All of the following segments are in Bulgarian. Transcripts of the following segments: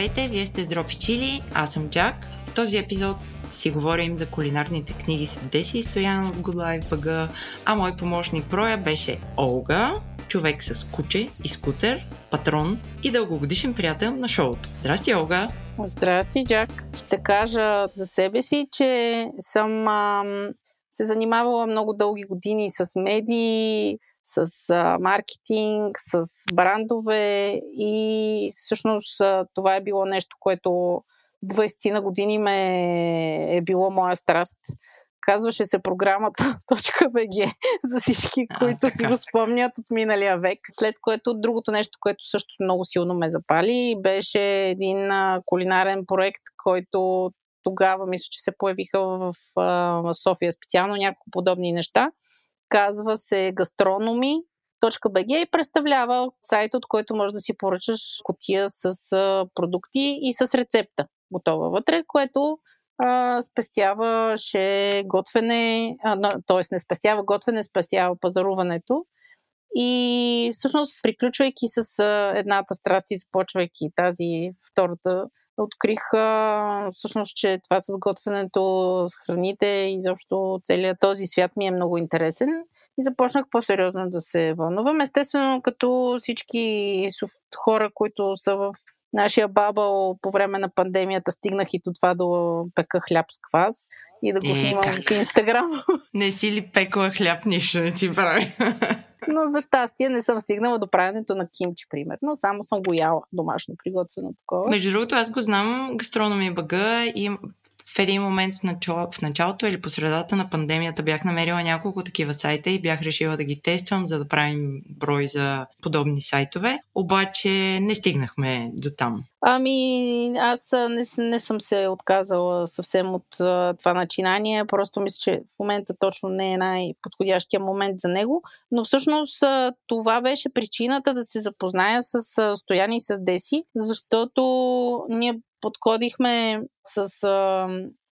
Здравейте, вие сте Дропи Чили, аз съм Джак. В този епизод си говорим за кулинарните книги с Деси и Стоян от Good Life BG, а мой помощник Проя беше Олга, човек с куче и скутер, патрон и дългогодишен приятел на шоуто. Здрасти, Олга! Здрасти, Джак! Ще кажа за себе си, че съм ам, се занимавала много дълги години с медии, с а, маркетинг, с брандове и всъщност а, това е било нещо, което 20 на години ме е било моя страст. Казваше се програмата .bg за всички, които а, си го спомнят от миналия век. След което другото нещо, което също много силно ме запали, беше един а, кулинарен проект, който тогава мисля, че се появиха в, в София специално няколко подобни неща. Казва се Гастрономи. и представлява сайт, от който можеш да си поръчаш котия с продукти и с рецепта готова вътре, което а, спестяваше готвене, т.е. не спестява готвене, спестява пазаруването. И всъщност, приключвайки с а, едната страст и започвайки тази втората, открих а, всъщност, че това с готвенето, с храните и изобщо целият този свят ми е много интересен. И започнах по-сериозно да се вълнувам. Естествено, като всички хора, които са в нашия бабъл по време на пандемията, стигнах и до това да пека хляб с квас и да го е, снимам как? в Инстаграм. Не си ли пекла хляб, нищо не си прави. Но за щастие не съм стигнала до правенето на кимчи, примерно. Само съм го яла домашно приготвено такова. Между другото, аз го знам, гастрономия бъга и в един момент в, начало, в началото или по средата на пандемията бях намерила няколко такива сайта и бях решила да ги тествам, за да правим брой за подобни сайтове. Обаче не стигнахме до там. Ами, аз не, не съм се отказала съвсем от а, това начинание. Просто мисля, че в момента точно не е най-подходящия момент за него. Но всъщност а, това беше причината да се запозная с а, Стояни и с Деси, защото ние подходихме с а,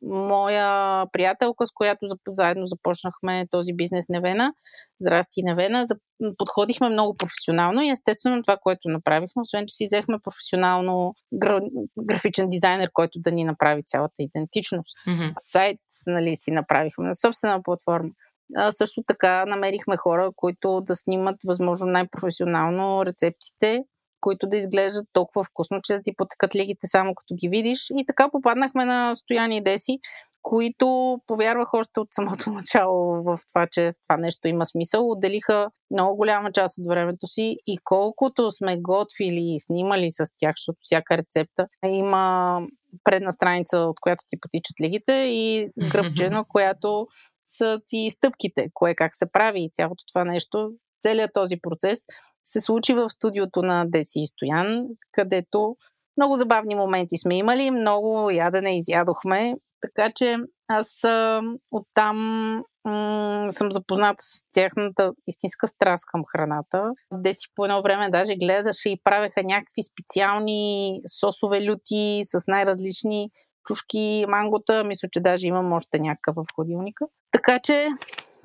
моя приятелка, с която заедно започнахме този бизнес Невена. Здрасти, Невена. Подходихме много професионално и естествено това, което направихме, освен че си взехме професионално графичен дизайнер, който да ни направи цялата идентичност. Mm-hmm. Сайт нали, си направихме на собствена платформа. А, също така намерихме хора, които да снимат възможно най-професионално рецептите които да изглеждат толкова вкусно, че да ти потекат лигите само като ги видиш. И така попаднахме на Стояни и Деси, които повярвах още от самото начало в това, че в това нещо има смисъл. Отделиха много голяма част от времето си и колкото сме готвили и снимали с тях, защото всяка рецепта има предна страница, от която ти потичат лигите и гръбче, на която са ти стъпките, кое как се прави и цялото това нещо, целият този процес се случи в студиото на Деси и Стоян, където много забавни моменти сме имали, много ядене изядохме, така че аз оттам м- съм запозната с тяхната истинска страст към храната. Деси по едно време даже гледаше и правеха някакви специални сосове люти с най-различни чушки, мангота. Мисля, че даже имам още някакъв в ходилника. Така че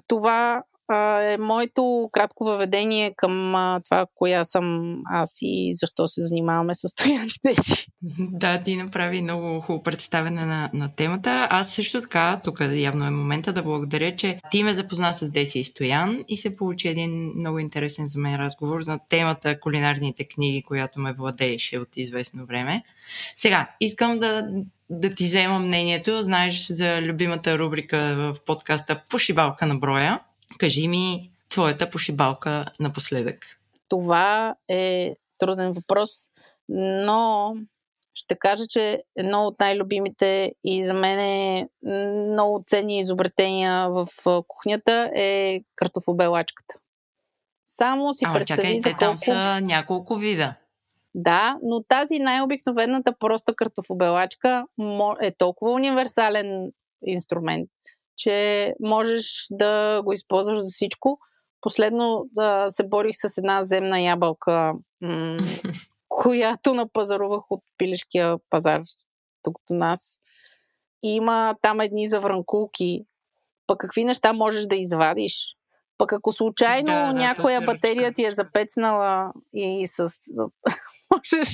това е моето кратко въведение към а, това, коя съм аз и защо се занимаваме с стояните си. Да, ти направи много хубаво представяне на, на темата. Аз също така, тук явно е момента да благодаря, че ти ме запозна с Деси и Стоян и се получи един много интересен за мен разговор за темата кулинарните книги, която ме владееше от известно време. Сега, искам да, да ти взема мнението. Знаеш за любимата рубрика в подкаста Пошибалка на броя. Кажи ми твоята пошибалка напоследък. Това е труден въпрос, но ще кажа, че едно от най-любимите и за мен е много ценни изобретения в кухнята е картофобелачката. Само си Ама, представи чакай, за колко... там са няколко вида. Да, но тази най-обикновената проста картофобелачка е толкова универсален инструмент, че можеш да го използваш за всичко. Последно да се борих с една земна ябълка, м- която напазарувах от пилешкия пазар тук до нас. И има там едни завранкулки. Пък какви неща можеш да извадиш? Пък ако случайно да, да, някоя батерия ти е запецнала и с... можеш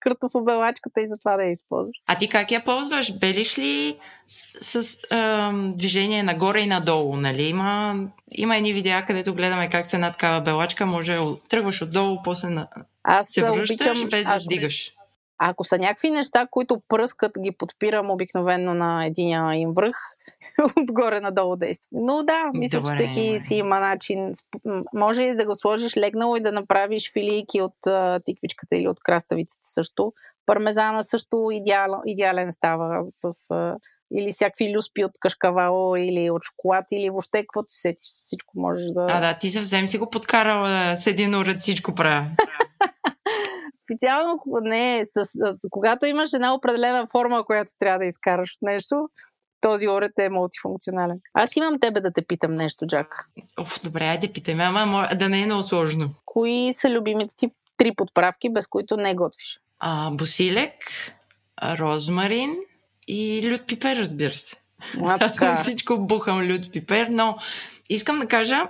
картофобелачката и затова да я използваш. А ти как я ползваш? Белиш ли с а, движение нагоре и надолу, нали? Има, има едни видеа, където гледаме как се една такава белачка, може тръгваш отдолу, после на... Аз се връщаш обичам, без да аз- Ако са някакви неща, които пръскат, ги подпирам обикновено на единия им връх, отгоре надолу действие. Но да, мисля, Добре. че всеки си има начин. Може и да го сложиш легнало и да направиш филийки от тиквичката или от краставицата също. Пармезана също идеал, идеален става с или всякакви люспи от кашкавало, или от шоколад, или въобще каквото си сетиш. Всичко можеш да... А, да, ти съвсем си го подкарала с един уред всичко правя. Специално, не, с, с, когато имаш една определена форма, която трябва да изкараш от нещо, този оред е мултифункционален. Аз имам тебе да те питам нещо, Джак. Оф, добре, айде питаме, ама да не е много сложно. Кои са любимите ти три подправки, без които не готвиш? А, босилек, розмарин и лют пипер, разбира се. А, Аз на всичко бухам лют пипер, но искам да кажа,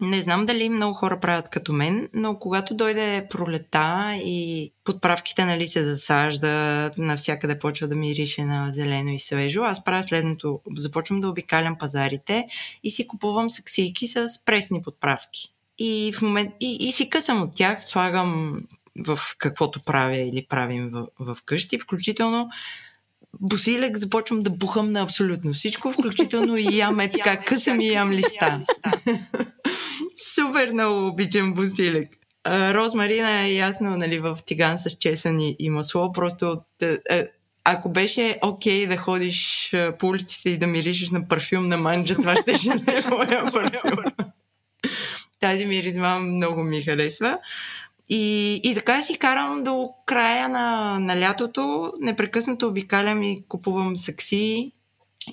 не знам дали много хора правят като мен, но когато дойде пролета и подправките нали, се засаждат, навсякъде почва да мирише на зелено и свежо, аз правя следното. Започвам да обикалям пазарите и си купувам саксийки с пресни подправки. И, в момент, и, и си късам от тях, слагам в каквото правя или правим в, в къщи, включително босилек започвам да бухам на абсолютно всичко, включително и ям е така, късам и ям листа. Супер много обичам босилек. Розмарина е ясно, нали, в тиган с чесън и, и масло, просто да, е, ако беше окей да ходиш а, по улиците и да миришеш на парфюм на манджа, това ще ще да е моя парфюм. Тази миризма много ми харесва. И, и така си карам до края на, на лятото. Непрекъснато обикалям и купувам сакси.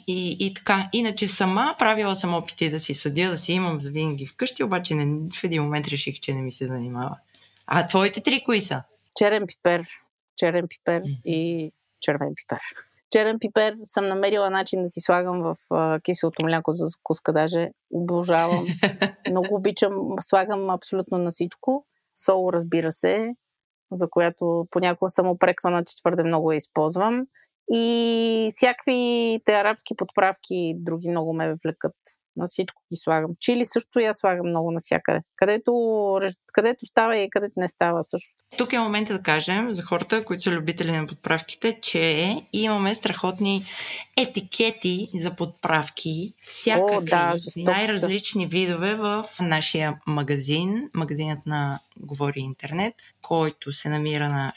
И, и така. Иначе сама правила съм опити да си съдя, да си имам винаги вкъщи, обаче не, в един момент реших, че не ми се занимава. А твоите три кои са? Черен пипер, черен пипер Мгм. и червен пипер. Черен пипер съм намерила начин да си слагам в а, киселото мляко за закуска, даже обожавам. Много обичам, слагам абсолютно на всичко. Сол, разбира се, за която понякога съм опреквана, че твърде много я използвам. И всякакви те арабски подправки други много ме влекат. На всичко ги слагам. Чили също я слагам много навсякъде. Където, където става и където не става също. Тук е момента да кажем за хората, които са любители на подправките, че имаме страхотни етикети за подправки, всякакви, да, жестоки са. най-различни видове в нашия магазин, магазинът на Говори Интернет, който се намира на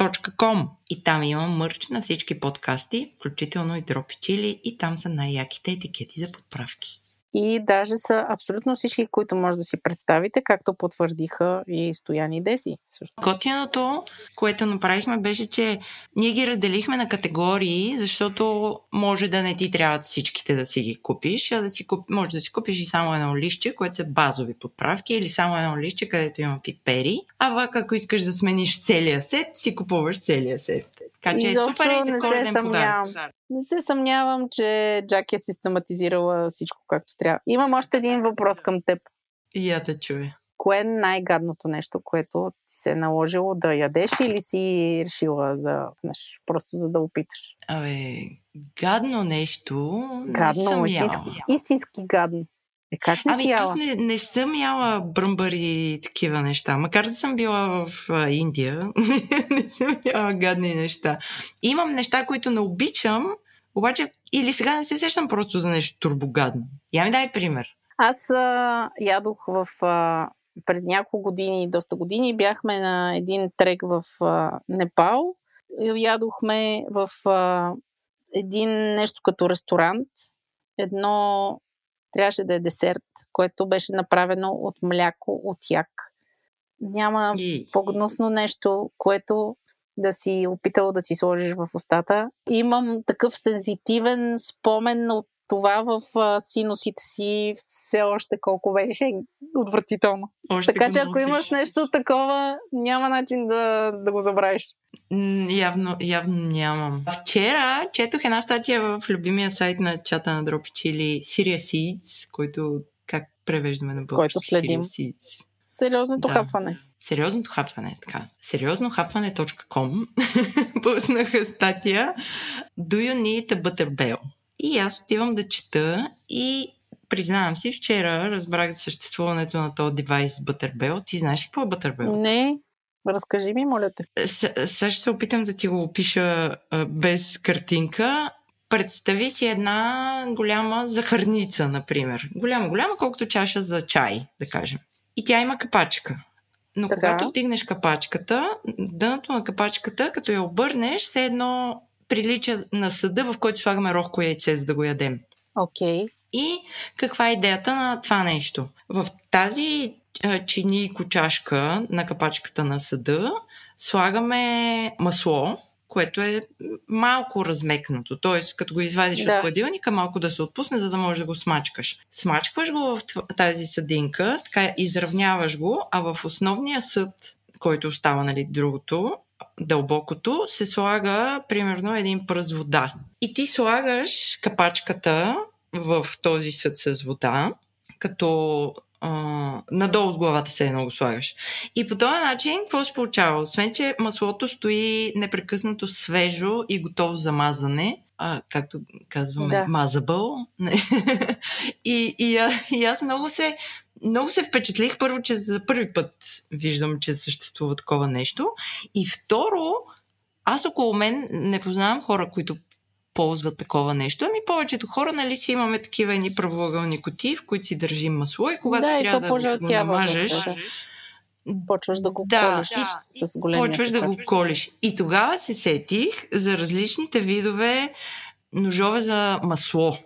shop.govori-internet.com и там има мърч на всички подкасти, включително и Дропи Чили и там са най-яките етикети за подправки. И даже са абсолютно всички, които може да си представите, както потвърдиха и Стоян и Деси. Също. Готиното, което направихме, беше, че ние ги разделихме на категории, защото може да не ти трябват всичките да си ги купиш, а да си куп... може да си купиш и само едно лище, което са базови подправки, или само едно лище, където има пипери. А пък ако искаш да смениш целия сет, си купуваш целия сет. Така че е Изобщо супер и не за се коледен подарък. Не се съмнявам, че Джак е систематизирала всичко както трябва. Имам още един въпрос към теб. И я да чуя. Кое е най-гадното нещо, което ти се е наложило да ядеш или си решила да пнеш, просто за да опиташ? Абе, гадно нещо не Гадно, съм истински, яла. истински гадно. Е, как не Ами аз не, не съм яла бръмбари и такива неща. Макар да съм била в а, Индия, не, не съм яла гадни неща. Имам неща, които не обичам, обаче или сега не се сещам просто за нещо турбогадно. Я ми дай пример. Аз а, ядох в... А, преди няколко години, доста години, бяхме на един трек в а, Непал. Ядохме в а, един нещо като ресторант. Едно трябваше да е десерт, което беше направено от мляко, от як. Няма И, по-гнусно нещо, което да си опитал да си сложиш в устата. Имам такъв сензитивен спомен от това в а, синусите си все още колко беше отвратително. още така че ако носиш. имаш нещо такова, няма начин да, да го забравиш. Явно, явно нямам. Вчера четох една статия в любимия сайт на чата на Дропи Чили Syria Seeds, който как превеждаме на български? Който следим. Seeds. Сериозното да. хапване. Сериозното хапване, така. Сериознохапване.com пуснаха статия Do you need a butter bell? И аз отивам да чета и признавам си, вчера разбрах за съществуването на този девайс Butterbell. Ти знаеш ли какво е Butterbell? Не, разкажи ми, моля те. Сега ще се опитам да ти го опиша а, без картинка. Представи си една голяма захарница, например. Голяма, голяма, колкото чаша за чай, да кажем. И тя има капачка. Но така. когато вдигнеш капачката, дъното на капачката, като я обърнеш, все едно прилича на съда, в който слагаме рохко яйце, за да го ядем. Окей. Okay. И каква е идеята на това нещо? В тази чинийко чашка на капачката на съда слагаме масло, което е малко размекнато. Т.е. като го извадиш да. от хладилника, малко да се отпусне, за да можеш да го смачкаш. Смачкваш го в тази съдинка, така изравняваш го, а в основния съд, който остава, нали, другото, дълбокото, се слага примерно един пръст вода. И ти слагаш капачката в този съд с вода, като а, надолу с главата се едно го слагаш. И по този начин, какво се получава? Освен, че маслото стои непрекъснато свежо и готово за мазане, а, както казваме, да. мазабъл. и, и, и аз много се, много се впечатлих, първо, че за първи път виждам, че съществува такова нещо. И второ, аз около мен не познавам хора, които ползват такова нещо. Ами повечето хора, нали си имаме такива едни правоъгълни кутии, в които си държим масло и когато да, трябва и да го намажеш, да. Почваш да го да, колиш да, с големия Почваш да го колиш. И тогава се сетих за различните видове ножове за масло.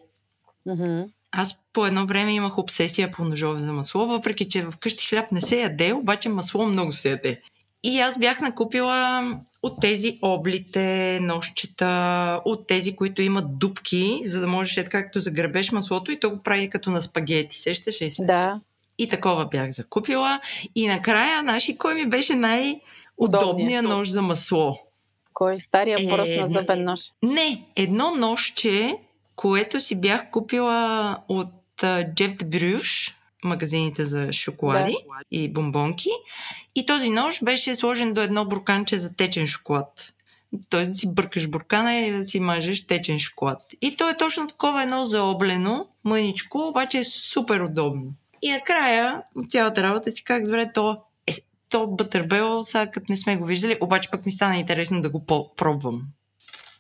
Mm-hmm. Аз по едно време имах обсесия по ножове за масло, въпреки че вкъщи хляб не се яде, обаче масло много се яде. И аз бях накупила от тези облите, нощчета, от тези, които имат дупки, за да можеш, е както загребеш маслото и то го прави като на спагети. Сещаш ли се? Да. И такова бях закупила. И накрая, наши, кой ми беше най-удобният нож за масло? Кой? Стария е, просто на зъбен нож? Не, едно ножче, което си бях купила от Джеф Брюш, магазините за шоколади да. и бомбонки. И този нож беше сложен до едно бурканче за течен шоколад. Тоест да си бъркаш буркана и да си мажеш течен шоколад. И то е точно такова едно заоблено, мъничко, обаче е супер удобно. И накрая цялата работа си как добре то е, то бътърбел, сега като не сме го виждали, обаче пък ми стана интересно да го пробвам.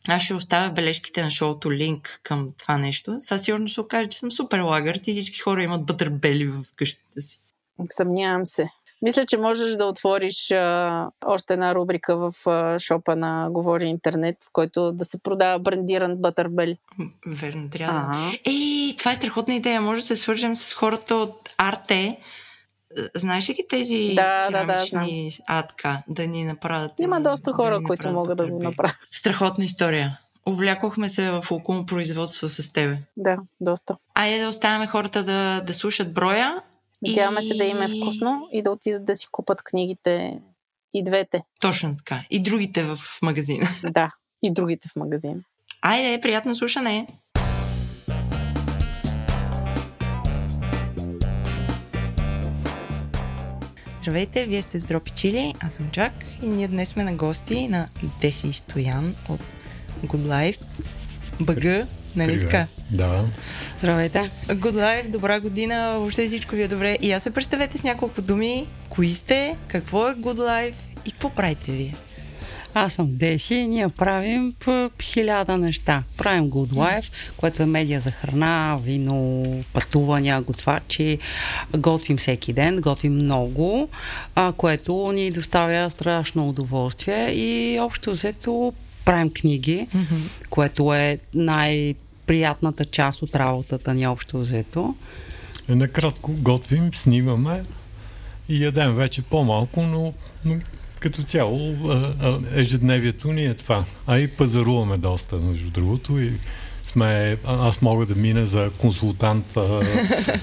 Аз ще оставя бележките на шоуто линк към това нещо. Сега сигурно ще окаже, че съм супер лагър и всички хора имат бътърбели в къщата си. Съмнявам се. Мисля, че можеш да отвориш а, още една рубрика в а, шопа на Говори Интернет, в който да се продава брандиран бътърбели. Верно, трябва. Ага. Ей, това е страхотна идея. Може да се свържем с хората от Арте, Знаеш ли ги тези да, керамични да, да, атка да ни направят? Има доста хора, да които могат да го направят. Страхотна история. Увлякохме се в около производство с тебе. Да, доста. Айде да оставяме хората да, да слушат броя. Надяваме и... се да им е вкусно и да отидат да си купат книгите и двете. Точно така. И другите в магазина. Да, и другите в магазина. Айде, приятно слушане! Здравейте, вие сте с Дропи Чили, аз съм Джак и ние днес сме на гости на Деси Стоян от Good Life. БГ, нали така? Да. Здравейте. Good Life, добра година, въобще всичко ви е добре. И аз се представете с няколко думи. Кои сте, какво е Good Life и какво правите вие? Аз съм Деси и ние правим по хиляда неща. Правим Good Life, което е медия за храна, вино, пътувания, готвачи. Готвим всеки ден, готвим много, а, което ни доставя страшно удоволствие и общо взето правим книги, mm-hmm. което е най-приятната част от работата ни общо взето. Е, накратко готвим, снимаме и ядем вече по-малко, но, но като цяло ежедневието ни е това. А и пазаруваме доста, между другото, и сме, аз мога да мина за консултант а,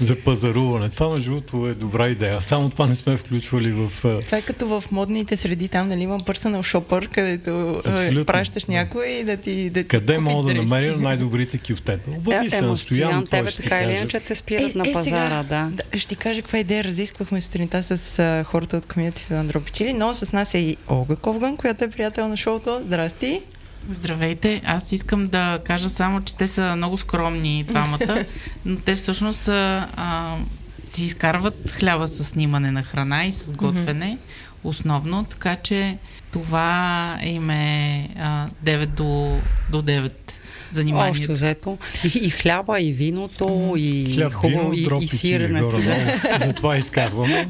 за пазаруване. Това, между другото, е добра идея. Само това не сме включвали в... Това е като в модните среди, там, нали, има personal shopper, където Абсолютно. пращаш някой и да ти да Къде мога да намеря най-добрите кюфтета? Обади се на Стоян, тебе така или иначе те спират е, на пазара, е, сега, да. да. Ще ти кажа каква идея разисквахме сутринта с а, хората от комьюнитито на Дропичили, но с нас е и Олга Ковган, която е приятел на шоуто. Здрасти! Здравейте! Аз искам да кажа само, че те са много скромни двамата, но те всъщност са, а, си изкарват хляба с снимане на храна и с готвене mm-hmm. основно, така че това им е а, 9 до, до 9 заниманието. Общо взето. И, и хляба, и виното, и Хляб, хубаво, вино, и, и сиренето. Затова изкарваме.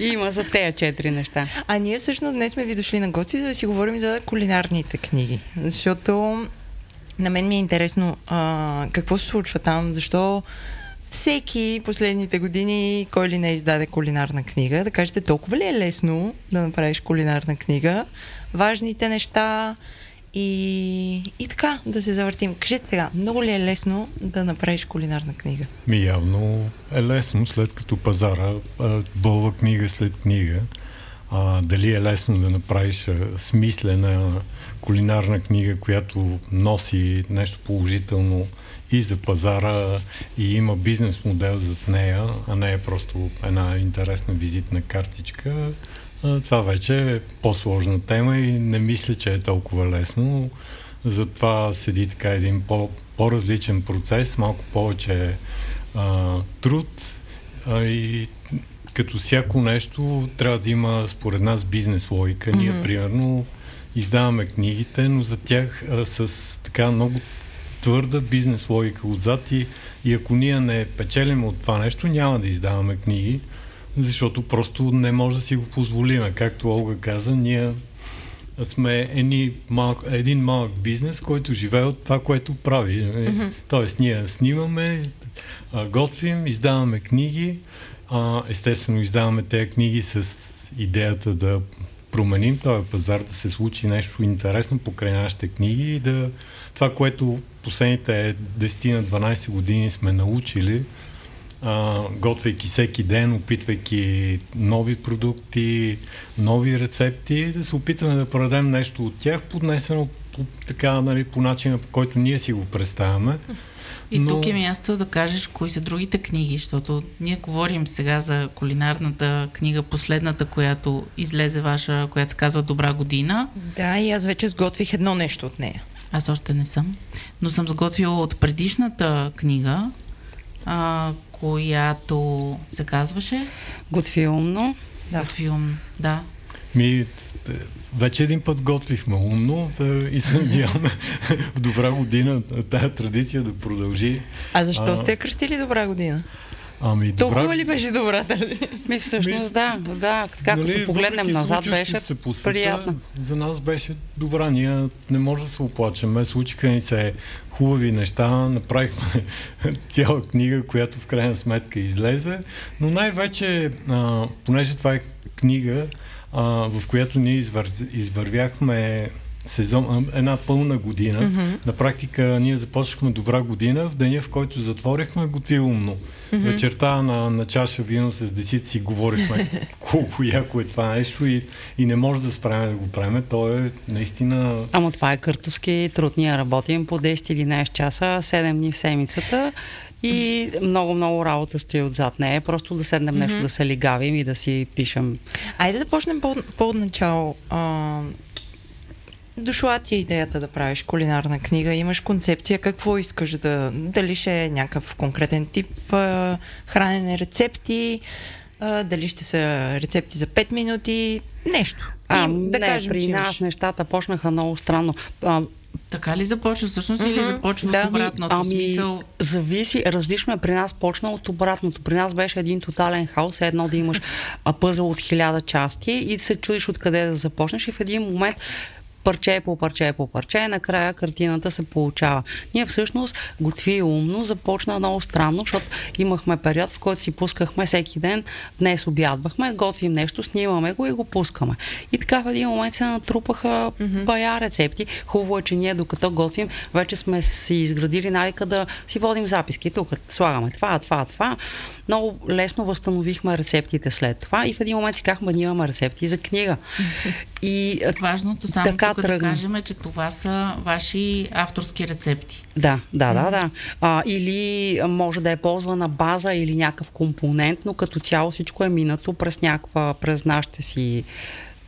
Има за тея четири неща. А ние всъщност днес сме ви дошли на гости, за да си говорим за кулинарните книги. Защото на мен ми е интересно а, какво се случва там, защо всеки последните години, кой ли не издаде кулинарна книга, да кажете толкова ли е лесно да направиш кулинарна книга, важните неща, и, и така, да се завъртим. Кажете сега, много ли е лесно да направиш кулинарна книга? Ми явно е лесно, след като пазара бълва книга след книга. А, дали е лесно да направиш а, смислена кулинарна книга, която носи нещо положително и за пазара и има бизнес модел зад нея, а не е просто една интересна визитна картичка, това вече е по-сложна тема и не мисля, че е толкова лесно. Затова седи така един по- по-различен процес, малко повече а, труд а, и като всяко нещо трябва да има според нас бизнес логика. Mm-hmm. Ние, примерно, издаваме книгите, но за тях а, с така много твърда бизнес логика отзад и, и ако ние не печелим от това нещо, няма да издаваме книги защото просто не може да си го позволиме. Както Олга каза, ние сме едни малък, един малък бизнес, който живее от това, което прави. Mm-hmm. Тоест, ние снимаме, готвим, издаваме книги. Естествено, издаваме тези книги с идеята да променим този пазар, да се случи нещо интересно покрай нашите книги и да това, което последните 10 на 12 години сме научили, а, готвейки всеки ден, опитвайки нови продукти, нови рецепти, да се опитаме да продадем нещо от тях, поднесено по, така, нали, по начина, по който ние си го представяме. И Но... тук е място да кажеш кои са другите книги, защото ние говорим сега за кулинарната книга, последната, която излезе ваша, която се казва Добра година. Да, и аз вече сготвих едно нещо от нея. Аз още не съм. Но съм сготвила от предишната книга, а, която се казваше? Готви умно. Да. Готви умно, да. Ми, вече един път готвихме умно да, и се надяваме в добра година тая традиция да продължи. А защо а, сте кръстили добра година? Ами, Толкова добра... ли беше добра тази? Ми всъщност да, да. Както нали, погледнем назад беше се по света, приятно. За нас беше добра. Ние не може да се оплачем. Случиха ни се хубави неща. Направихме цяла книга, която в крайна сметка излезе. Но най-вече, а, понеже това е книга, а, в която ние извър... извървяхме сезон, една пълна година. Mm-hmm. На практика ние започнахме добра година в деня, в който затворихме готви умно. Mm-hmm. Вечерта на, на чаша вино с десит си говорихме колко яко е това нещо и, и не може да справим да го правим. То е наистина... Ама това е къртовски труд. Ние работим по 10-11 часа, 7 дни в седмицата и много-много работа стои отзад нея. Просто да седнем mm-hmm. нещо, да се лигавим и да си пишем. Айде да почнем по- по-отначало. А, дошла ти е идеята да правиш кулинарна книга, имаш концепция, какво искаш да... Дали ще е някакъв конкретен тип а, хранене, рецепти, а, дали ще са рецепти за 5 минути, нещо. А, и, да не, кажем, при нас имаш... нещата почнаха много странно. А, така ли започва всъщност mm-hmm. или започва да. от обратното ами, смисъл? Зависи, различно е при нас почна от обратното. При нас беше един тотален хаос, едно да имаш пъзъл от хиляда части и се чудиш откъде да започнеш и в един момент парче по парче по парче, накрая картината се получава. Ние всъщност готви умно започна много странно, защото имахме период, в който си пускахме всеки ден, днес обядвахме, готвим нещо, снимаме го и го пускаме. И така в един момент се натрупаха mm-hmm. бая рецепти. Хубаво е, че ние докато готвим, вече сме си изградили навика да си водим записки. Тук слагаме това, това, това. Много лесно възстановихме рецептите след това и в един момент си казахме, ние имаме рецепти за книга. И Важното само така тук тръгна. да кажем че това са ваши авторски рецепти. Да, да, да, да. А, или може да е ползвана база или някакъв компонент, но като цяло всичко е минато през някаква, през нашите си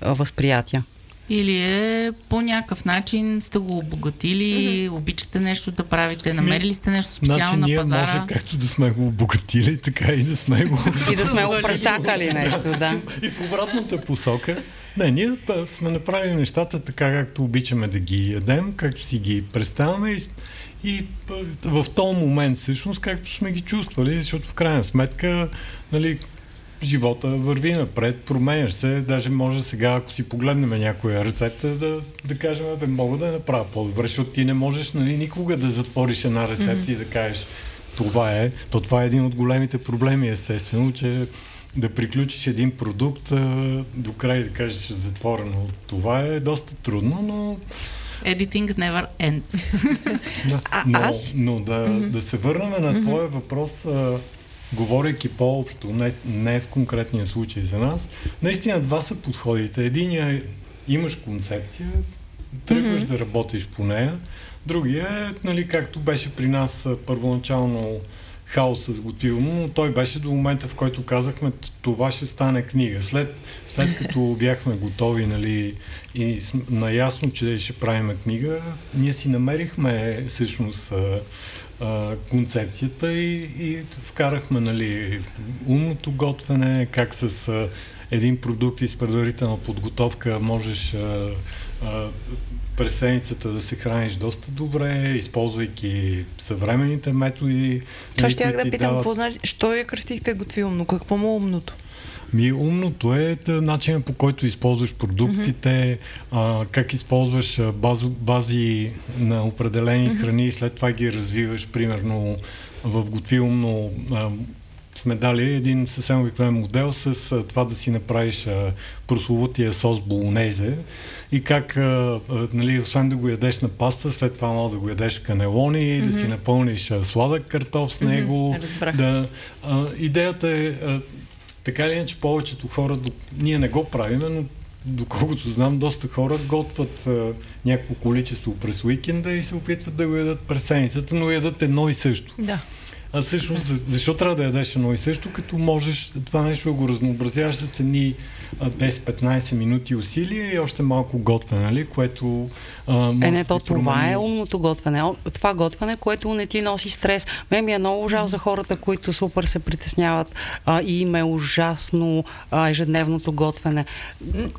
възприятия. Или е по някакъв начин сте го обогатили, mm-hmm. обичате нещо да правите, намерили сте нещо специално значи, на ние пазара. може както да сме го обогатили, така и да сме го... и да сме го прецакали нещо, да. И в обратната посока. Не, ние сме направили нещата така, както обичаме да ги ядем, както си ги представяме и, и в този момент всъщност, както сме ги чувствали, защото в крайна сметка, нали, живота върви напред, променяш се, даже може сега, ако си погледнем някоя рецепта, да, да кажем, да мога да я направя по-добре, защото ти не можеш нали, никога да затвориш една рецепта mm-hmm. и да кажеш това е. То това е един от големите проблеми, естествено, че да приключиш един продукт до край да кажеш затворено. Това е доста трудно, но Editing never ends. да, но, аз... но да, mm-hmm. да се върнем на твоя въпрос. А, говорейки по-общо, не, не в конкретния случай за нас, наистина два са подходите. Единия е, имаш концепция, тръгваш mm-hmm. да работиш по нея. Другия е, нали, както беше при нас първоначално хаос с готвилно, но той беше до момента, в който казахме, това ще стане книга. След, след като бяхме готови нали, и наясно, че ще правим книга, ние си намерихме всъщност а, концепцията и, и вкарахме нали, умното готвене, как с а, един продукт и с предварителна подготовка можеш а, а, през седмицата да се храниш доста добре, използвайки съвременните методи. Това ще да питам, какво значи, що я кръстихте готви умно? Какво му е умното? Ми умното е начинът по който използваш продуктите, mm-hmm. а, как използваш базо, бази на определени mm-hmm. храни и след това ги развиваш, примерно в готви умно а, сме дали един съвсем обикновен модел с а, това да си направиш а, прословутия сос болонезе и как, а, а, нали, освен да го ядеш на паста, след това мога да го ядеш канелони, mm-hmm. да си напълниш а, сладък картоф с него. Mm-hmm. Да, а, идеята е а, така или иначе повечето хора, ние не го правиме, но доколкото знам, доста хора готвят а, някакво количество през уикенда и се опитват да го ядат през седмицата, но ядат едно и също. Да. А всъщност, защо трябва да ядеш едно и също, като можеш това нещо да го разнообразяваш с едни 10-15 минути усилия и още малко готвене, нали, което а, е, не, то това е умното готвене. Това готвене, което не ти носи стрес. Ме ми е много жал за хората, които супер се притесняват а, и им е ужасно а, ежедневното готвене.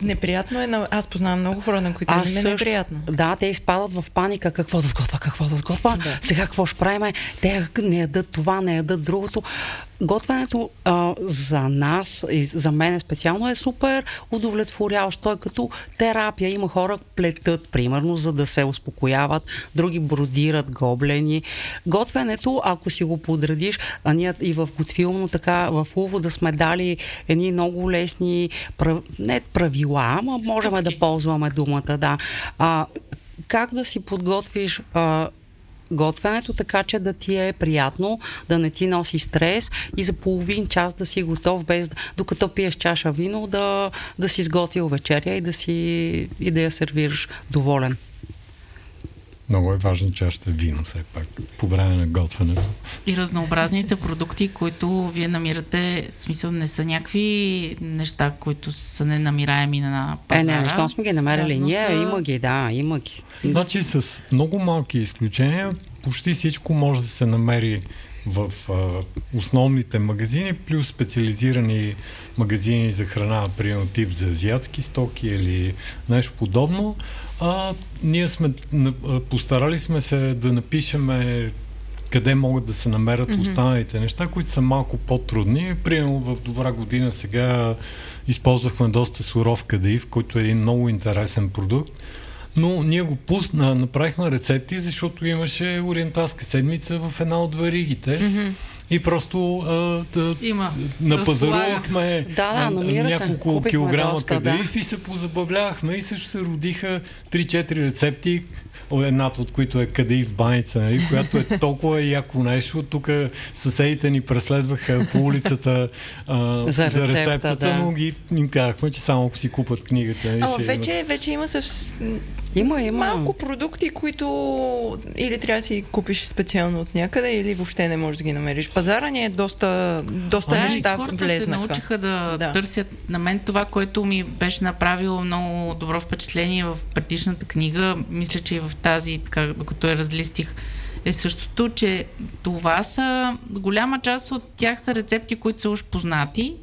Неприятно е. На... Аз познавам много хора, на които Аз им е неприятно. Да, те изпадат в паника. Какво да сготвя, какво да сготвя. Да. Сега какво ще правим? Те не ядат това, не ядат другото готвенето а, за нас и за мен специално е супер удовлетворяващо. Той като терапия. Има хора плетат, примерно, за да се успокояват, други бродират гоблени. Готвенето, ако си го подредиш, а ние и в готвилно така в увода сме дали едни много лесни прав... не правила, ама можем да ползваме думата, да. А, как да си подготвиш а, готвенето, така че да ти е приятно, да не ти носи стрес и за половин час да си готов, без докато пиеш чаша вино, да, да си сготвил вечеря и да, си, и да я сервираш доволен. Много е важно чашата вино, все пак, по време на готвенето. И разнообразните продукти, които вие намирате, в смисъл не са някакви неща, които са ненамираеми на пазара. Е, не, неща сме ги намерили. Да, Ние са... има ги, да, има ги. Значи с много малки изключения, почти всичко може да се намери в а, основните магазини, плюс специализирани магазини за храна, примерно тип за азиатски стоки или нещо подобно. А, ние сме постарали сме се да напишеме къде могат да се намерят mm-hmm. останалите неща, които са малко по-трудни. Примерно в добра година сега използвахме доста суров кадив, който е един много интересен продукт. Но ние го пусна, направихме рецепти, защото имаше ориенталска седмица в една от варигите. Mm-hmm. И просто а, да, Има. напазарувахме Да, да, няколко Купихме килограма доста, кадаиф да. и се позабавлявахме и също се родиха 3-4 рецепти, едната от които е кадаиф в баница, нали, която е толкова яко нещо. Тук съседите ни преследваха по улицата а, За за, рецепта, рецептата, да. но ги им казахме, че само ако си купат книгата. Нали, ще вече, вече има съвс... Има, има. малко продукти, които или трябва да си купиш специално от някъде, или въобще не можеш да ги намериш. Пазара ни е доста, доста Да, и неща хората се влезнаха. научиха да, Да. да търсят. На мен това, което ми беше направило много добро впечатление в предишната книга, мисля, че и в тази, така, докато я разлистих, е същото, че това са, голяма част от тях са рецепти, които са уж познати,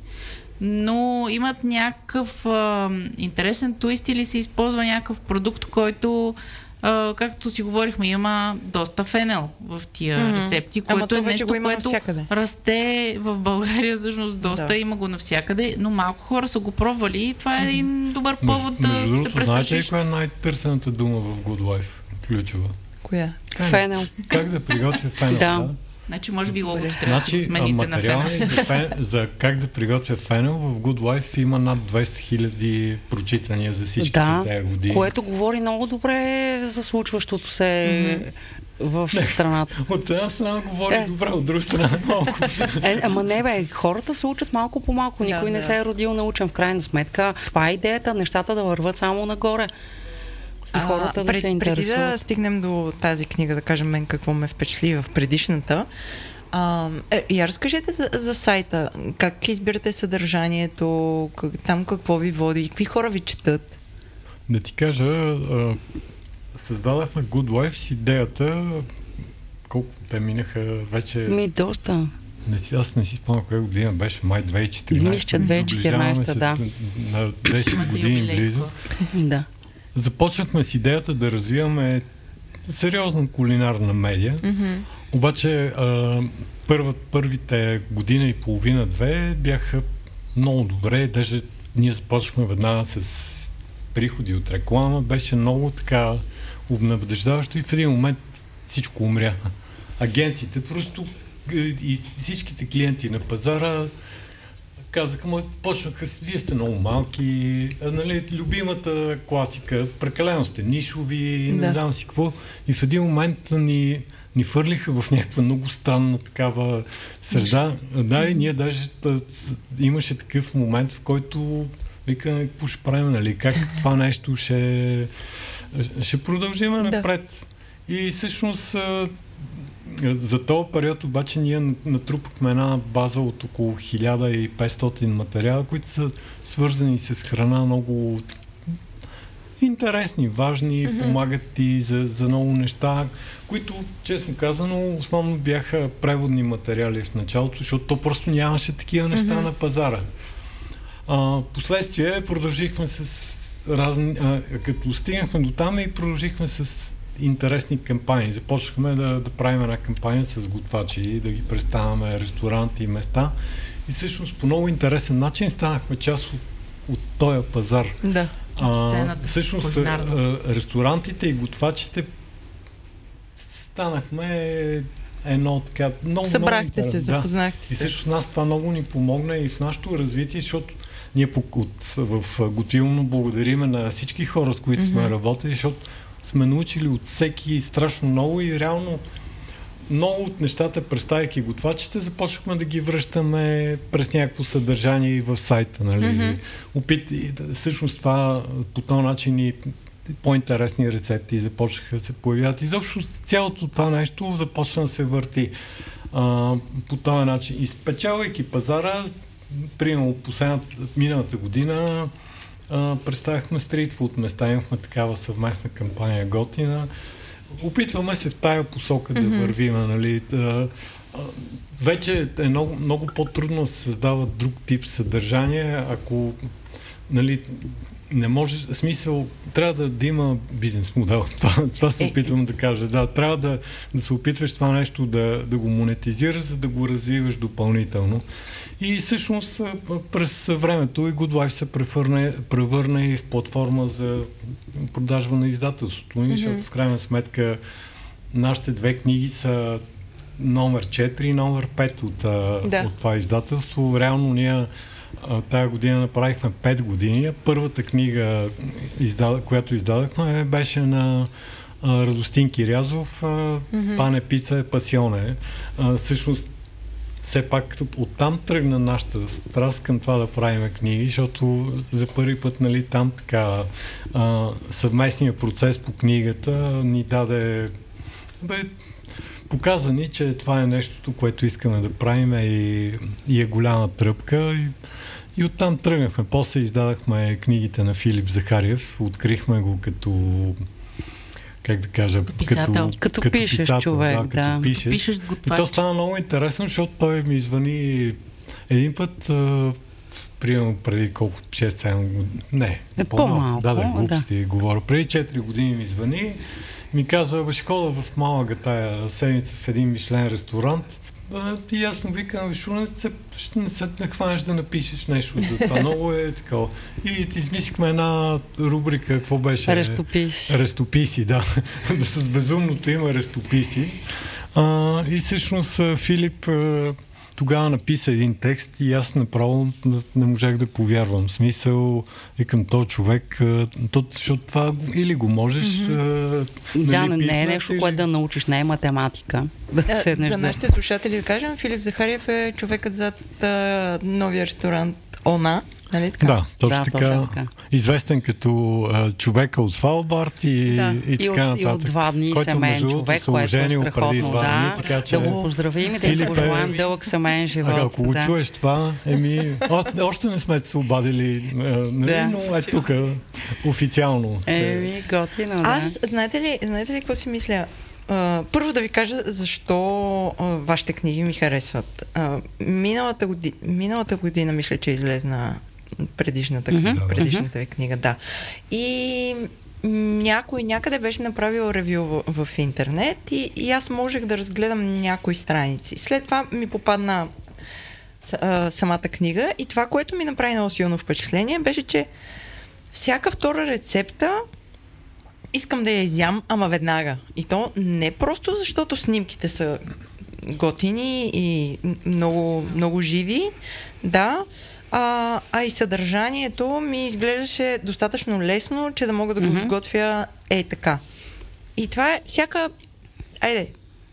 но имат някакъв а, интересен твист или се използва някакъв продукт, който а, както си говорихме, има доста фенел в тия Мгм. рецепти, Ама което то е нещо, го което навсякъде. расте в България, всъщност доста Да. има го навсякъде, но малко хора са го пробвали и това е един добър повод между, да между се другото, знаете ли престрашиш. коя е най-търсената дума в Good Life? Ключова. Коя? Фенел. Как да приготвя фенел? Да. Значи, може би логото трябва да си Значи, го а, смените на фена. ни за, фен, за как да приготвя фенел в Good Life има над 200 хиляди прочитания за всичките Да, тези години. което говори много добре за случващото се в страната. От една страна говори Е. добре, от друга страна малко. Е, ама не бе, хората се учат малко по малко. Да, Никой не да. се е родил научен в крайна сметка. Това е идеята, нещата да върват само нагоре. И хората да пред- се Преди интересуват. да стигнем до тази книга, да кажем мен какво ме впечатли в предишната, а, е, я разкажете за, за сайта. Как избирате съдържанието, как, там какво ви води, какви хора ви четат? Да ти кажа, а, създадахме Good Life с идеята, колко те минаха вече... Ми, доста. Не си, аз не си спомням коя година беше, май 2014. Мисля, че 2014, Доближаваме се да. На 10 Имате години близо. Да. Започнахме с идеята да развиваме сериозна кулинарна медия. Mm-hmm. Обаче а, първа, първите година и половина-две бяха много добре. Даже ние започнахме веднага с приходи от реклама. Беше много така обнадеждаващо и в един момент всичко умря. Агенциите просто и всичките клиенти на пазара казаха, ма почнаха, вие сте много малки, нали, любимата класика, прекалено сте нишови, не Да. знам си какво. И в един момент ни, ни фърлиха в някаква много странна такава среда. Да, и ние даже та, имаше такъв момент, в който викаме, какво ще правим, нали, как това нещо ще, ще продължим напред. И всъщност за този период обаче ние натрупахме една база от около 1500 материала, които са свързани с храна много интересни, важни, mm-hmm. помагат ти за, за много неща, които, честно казано, основно бяха преводни материали в началото, защото то просто нямаше такива неща mm-hmm. на пазара. А, последствие продължихме с разни... А, като стигнахме до там и продължихме с интересни кампании. Започнахме да, да правим една кампания с готвачи, да ги представяме ресторанти и места. И всъщност по много интересен начин станахме част от, от този пазар. Да. От сцената всъщност кулинарна. а, ресторантите и готвачите станахме едно така много Събрахте много, се, да. запознахте И всъщност нас това много ни помогна и в нашето развитие, защото ние по, от, в Готвилно благодариме на всички хора, с които сме Мгм. работили, защото сме научили от всеки страшно много и реално много от нещата, представяйки готвачите, започнахме да ги връщаме през някакво съдържание и в сайта. Нали? Мгм. Опит, и да- всъщност това по този начин и по-интересни рецепти започнаха да се появяват. И заобщо цялото това нещо започна да се върти а, по този начин. Изпечавайки пазара, примерно последната, миналата година а, представяхме стритфуд места, имахме такава съвместна кампания готина. Опитваме се в тая посока да Мгм. вървим. Нали? А, а, вече е много, много по-трудно да се създава друг тип съдържание, ако нали, не може, смисъл, трябва да, да има бизнес модел. Това, това се е, опитвам да кажа. Да, трябва да, да се опитваш това нещо да, да го монетизираш, за да го развиваш допълнително. И всъщност през времето и Good Life се превърна, превърна и в платформа за продажба на издателството. Mm-hmm. Защото в крайна сметка нашите две книги са номер 4 и номер 5 от, да. от това издателство. Реално ние тая година направихме 5 години. Първата книга, която издадахме, беше на Радостин Кирязов. Mm-hmm. Пане Пица е пасионе. Всъщност все пак оттам тръгна нашата страст към това да правим книги, защото за първи път нали, там така а, съвместният процес по книгата ни даде бе, показа ни, че това е нещото, което искаме да правим и, и е голяма тръпка. И, и оттам тръгнахме. После издадахме книгите на Филип Захариев. Открихме го като как да кажа, като, писател. като, като, като пишеш писател, човек, да. да. Като пишеш. пишеш и то стана много интересно, защото той ми извани един път, а, примерно преди колко 6-7 години, не, е, по-малко. Да, да, глупости да. говоря. Преди 4 години ми звъни, ми казва, ще хода в малага тая седмица в един мишлен ресторант и аз му викам, защо не се, не се нахванеш да напишеш нещо за това. Много е такова. И измислихме една рубрика, какво беше? Рестописи. Рестописи, да. С безумното има рестописи. А, и всъщност Филип тогава написа един текст и аз направо не можах да повярвам. В смисъл, викам, то човек, то, защото това или го можеш... Mm-hmm. А, да, нали, не е нещо, или... което да научиш, не е математика. Да а, седнеш за нашите да... слушатели да кажем, Филип Захариев е човекът зад а, новия ресторант ОНА. Нали така? Да, точно, да, така, точно така. Известен като а, човека от Свалбард и, да. и, и така нататък. И от два дни който, семейен човек, което е страхотно. Да, дни, така, че... да го поздравим и да им пожелаем е... дълъг семейен живот. Ага, ако го да. чуеш това, еми, о, още не сме се обадили, нали, да. но е тук официално. Еми, готино, да. Аз, знаете ли, знаете ли какво си мисля? Uh, първо да ви кажа защо uh, вашите книги ми харесват. Uh, миналата, година, миналата година мисля, че излезна предишната, mm-hmm. предишната ви книга, да. И някой някъде беше направил ревю в, в интернет и, и аз можех да разгледам някои страници. След това ми попадна а, самата книга и това, което ми направи много силно впечатление, беше, че всяка втора рецепта искам да я изям, ама веднага. И то не просто защото снимките са готини и много, много живи, да, а, а и съдържанието ми изглеждаше достатъчно лесно, че да мога да го mm-hmm. сготвя е така. И това е всяка, айде,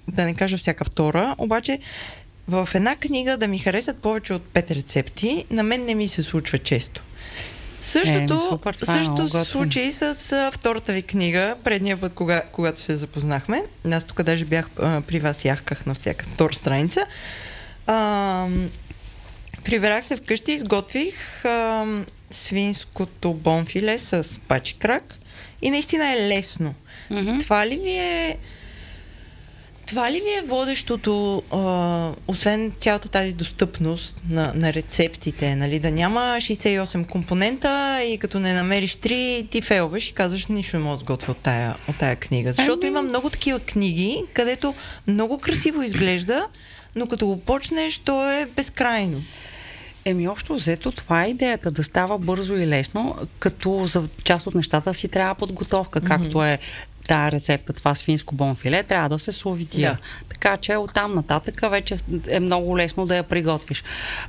да не кажа всяка втора, обаче в една книга да ми харесат повече от пет рецепти, на мен не ми се случва често. Същото, е, супер, е същото е случай с а, втората ви книга, предния път, кога, когато се запознахме. Аз тук даже бях а, при вас, яхках на всяка втора страница. А, Прибрах се вкъщи, изготвих а, свинското бонфиле с пачи крак и наистина е лесно. Mm-hmm. Това ли ви е това ли ви е водещото, а, освен цялата тази достъпност на, на рецептите, нали, да няма 68 компонента и като не намериш 3, ти фейлваш и казваш, нищо не мога да сготвя от тая, от тая книга. Защото ами... има много такива книги, където много красиво изглежда, но като го почнеш, то е безкрайно. Еми, общо взето, това е идеята да става бързо и лесно, като за част от нещата си трябва подготовка, mm-hmm. както е тази рецепта, това свинско бонфиле, трябва да се сувитира. Да. Така че оттам нататък вече е много лесно да я приготвиш.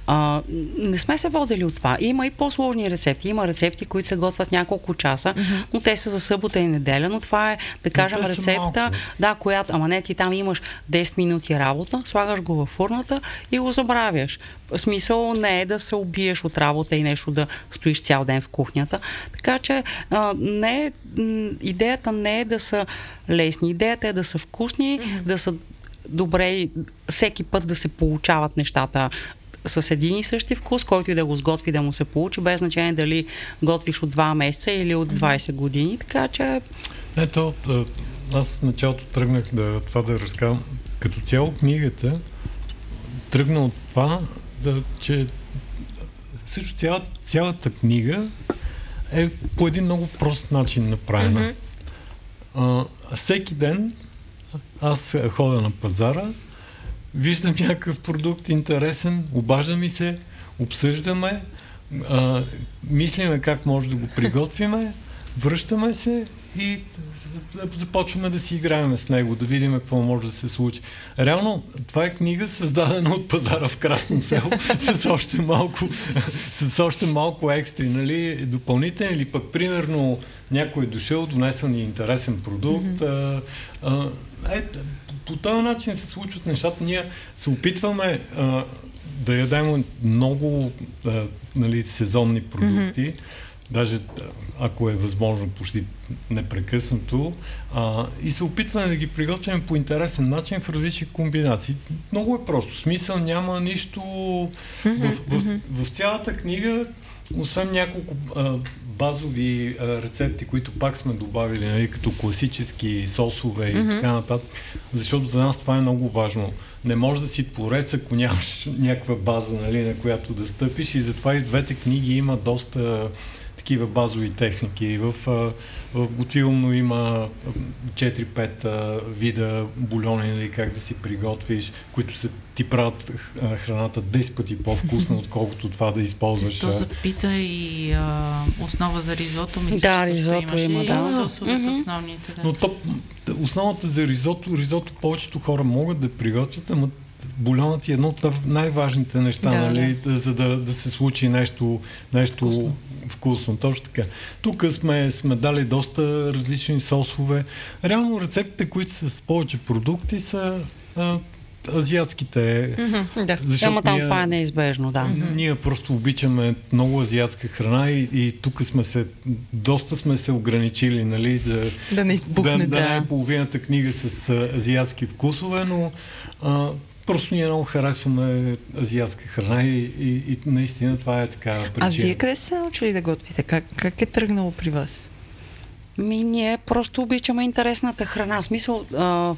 А, не сме се водили от това. Има и по-сложни рецепти. Има рецепти, които се готвят няколко часа, mm-hmm. но те са за събота и неделя, но това е, да кажем, рецепта, да, която, ама не, ти там имаш 10 минути работа, слагаш го във фурната и го забравяш. Смисъл не е да се убиеш от работа и нещо да стоиш цял ден в кухнята. Така че а, не, идеята не е да са лесни. Идеята е да са вкусни, mm-hmm. да са добре и всеки път да се получават нещата с един и същи вкус, който и да го сготви да му се получи, без значение дали готвиш от 2 месеца или от 20 години, така че... Ето, аз в началото тръгнах да, това да разказвам. Като цяло книгата тръгна от това, да, че също цялата, цялата книга е по един много прост начин направена. Mm-hmm. А, всеки ден аз ходя на пазара, виждам някакъв продукт интересен, обажда ми се, обсъждаме, а, мислиме как може да го приготвиме, връщаме се и започваме да си играем с него, да видим какво може да се случи. Реално, това е книга създадена от пазара в Красно село с още малко, с още малко екстри, нали, допълнителни или пък примерно някой е дошъл, донесъл ни интересен продукт. Mm-hmm. А, а, е, по този начин се случват нещата. Ние се опитваме а, да ядем много а, нали, сезонни продукти. Mm-hmm даже ако е възможно почти непрекъснато, а, и се опитваме да ги приготвим по интересен начин в различни комбинации. Много е просто. Смисъл няма нищо в, в, в, в цялата книга, освен няколко а, базови а, рецепти, които пак сме добавили, нали, като класически сосове и така нататък, защото за нас това е много важно. Не може да си творец, ако нямаш някаква база, нали, на която да стъпиш и затова и двете книги има доста такива базови техники. В, в готвилно има 4-5 вида бульони, нали, как да си приготвиш, които се ти правят храната 10 пъти по-вкусна, отколкото това да използваш. Тесто за пица и а, основа за ризото, мисля, да, че ризото има, да. И сосовете mm-hmm. основните, да. Но то, основата за ризото, ризото повечето хора могат да приготвят, ама бульонът е едно от най-важните неща, да, нали, да. за да, да се случи нещо, нещо вкусно. Вкусно. Точно така. Тук сме, сме дали доста различни сосове. Реално рецептите, които са с повече продукти, са а, азиатските. Mm-hmm, да, защото там ние, това е неизбежно, да. Ние просто обичаме много азиатска храна и, и тук сме се, доста сме се ограничили, нали, за, да не избухне, да, да. да не е половината книга с азиатски вкусове, но а, Просто ние много харесваме азиатска храна и, и, и наистина това е така причина. А вие къде сте научили да готвите? Как, как е тръгнало при вас? Ми, ние просто обичаме интересната храна. В смисъл, а,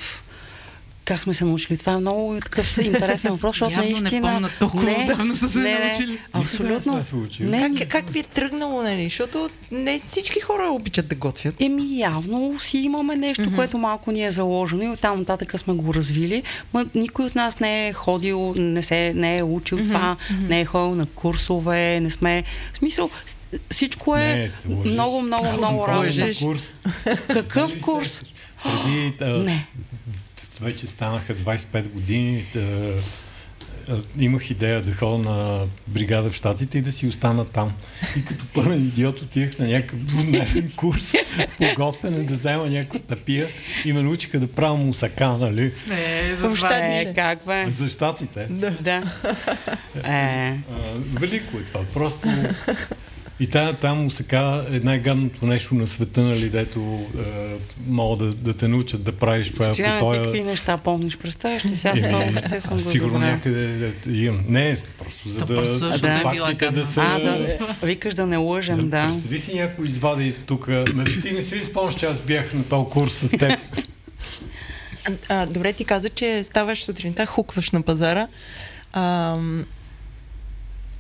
как сме се научили? Това е много такъв интересен въпрос, защото Явно наистина... не помна толкова не, давно са се не, научили. Не, абсолютно. Не, как, как ви е тръгнало, нали? Защото не всички хора обичат да готвят. Еми, явно си имаме нещо, mm-hmm. което малко ни е заложено и оттам нататък сме го развили. Ма никой от нас не е ходил, не, се, не е учил mm-hmm. това, mm-hmm. не е ходил на курсове, не сме... В смисъл, всичко е не, много, много, Аз много работа. Какъв курс? Преди, а, не вече станаха 25 години. Да, имах идея да ходя на бригада в Штатите и да си остана там. И като пълен идиот отивах на някакъв двудневен курс по готвене, да взема някаква тапия и ме научиха да правя мусака, нали? Не, за това е, как бе? За Штатите. Да. да. Е. А, велико е това. Просто и тая там мусака е най-гадното нещо на света, нали, дето е, мога да, да те научат да правиш това. Стоян, тоя... какви неща помниш? Представяш ли сега? Е, това сигурно някъде имам. Не, просто за да, просто, да, да фактите да са... А, да, викаш да не лъжем, да. да. Представи си някой извади тук. Ти не си спомняш, че аз бях на този курс с теб. А, добре, ти каза, че ставаш сутринта, хукваш на пазара. А,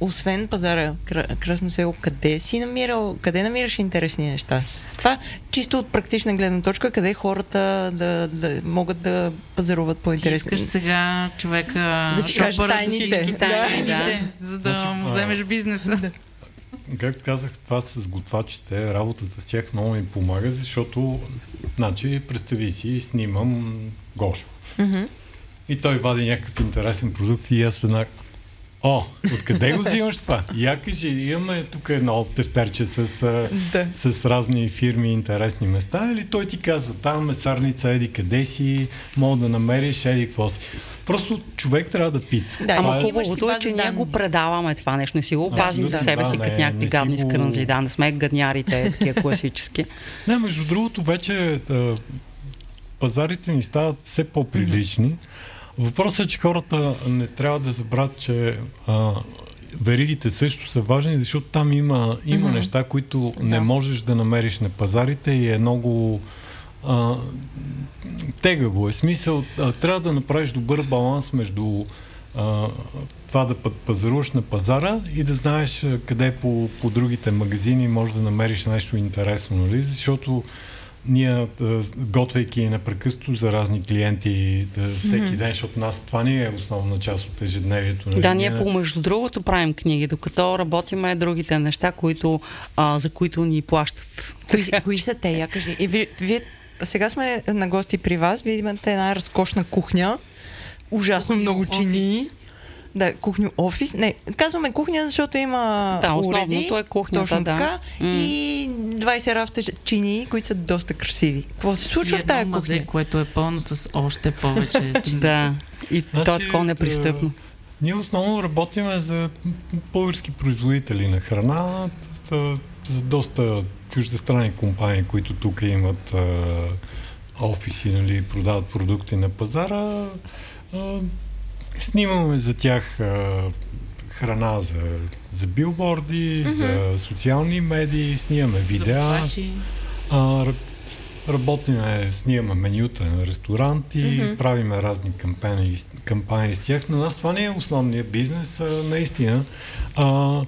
освен пазара Красно село, къде си намирал, къде намираш интересни неща? Това чисто от практична гледна точка, къде хората да, да могат да пазаруват по-интересни. Ти искаш сега човека да си кажеш тайните, да, тайните, да. за да значи, му вземеш бизнеса. Да. Как казах, това с готвачите, работата с тях много ми помага, защото, значи, представи си, снимам Гошо. Mm-hmm. И той вади някакъв интересен продукт и аз веднага О, откъде го взимаш това? Я кажи, имаме тук едно тефтерче с, да. с разни фирми, интересни места, или той ти казва, там месарница, еди къде си, мога да намериш, еди какво си. Просто човек трябва да пита. Да, ама е... хубавото е, че ние го предаваме това нещо, не си го пазим да, за себе да, си, като някакви гадни скрънзи, да, не сме гаднярите, такива класически. Не, между другото, вече пазарите ни стават все по-прилични. Mm-hmm Въпросът е, че хората не трябва да забравят, че а, веригите също са важни, защото там има, има mm-hmm. неща, които да. не можеш да намериш на пазарите и е много а, тегаво. Е смисъл, а, трябва да направиш добър баланс между а, това да пазаруваш на пазара и да знаеш къде по, по другите магазини може да намериш нещо интересно, нали? Защото ние, готвейки непрекъснато за разни клиенти да, всеки mm-hmm. ден, защото нас това ни е основна част от ежедневието. Нали? Да, ние по между другото правим книги, докато работиме другите неща, които, а, за които ни плащат. Кои, кои са те? Я кажи. И ви, вие, сега сме на гости при вас, вие имате една разкошна кухня, ужасно много чини. Офис. Да, кухня офис. Не, казваме кухня, защото има Да, основното уреди, е кухнята, точно да. така. Mm. И 20 рафта чини, които са доста красиви. Какво се случва и в тази мазе, кухня? което е пълно с още повече чини. да, и значи, то е такова непристъпно. Ние основно работиме за български производители на храна, за, за доста чуждестранни компании, които тук имат а, офиси, нали, продават продукти на пазара. А, Снимаме за тях а, храна за, за билборди, mm-hmm. за социални медии, снимаме видеа. А, работиме, снимаме менюта на ресторанти, mm-hmm. правиме разни кампании, кампании с тях. На нас това не е основният бизнес, а, наистина. А,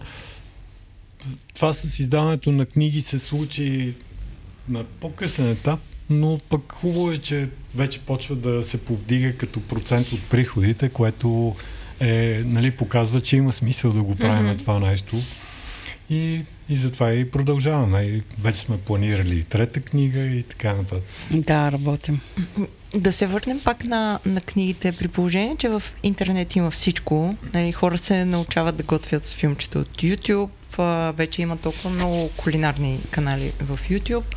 това с издаването на книги се случи на по-късен етап, но пък хубаво е, че вече почва да се повдига като процент от приходите, което е, нали, показва, че има смисъл да го правим mm-hmm. това нещо. И, и затова и продължаваме. И вече сме планирали и трета книга и така нататък. Да, работим. Да се върнем пак на, на книгите, при положение, че в интернет има всичко. Нали, хора се научават да готвят с филмчета от YouTube. Вече има толкова много кулинарни канали в YouTube.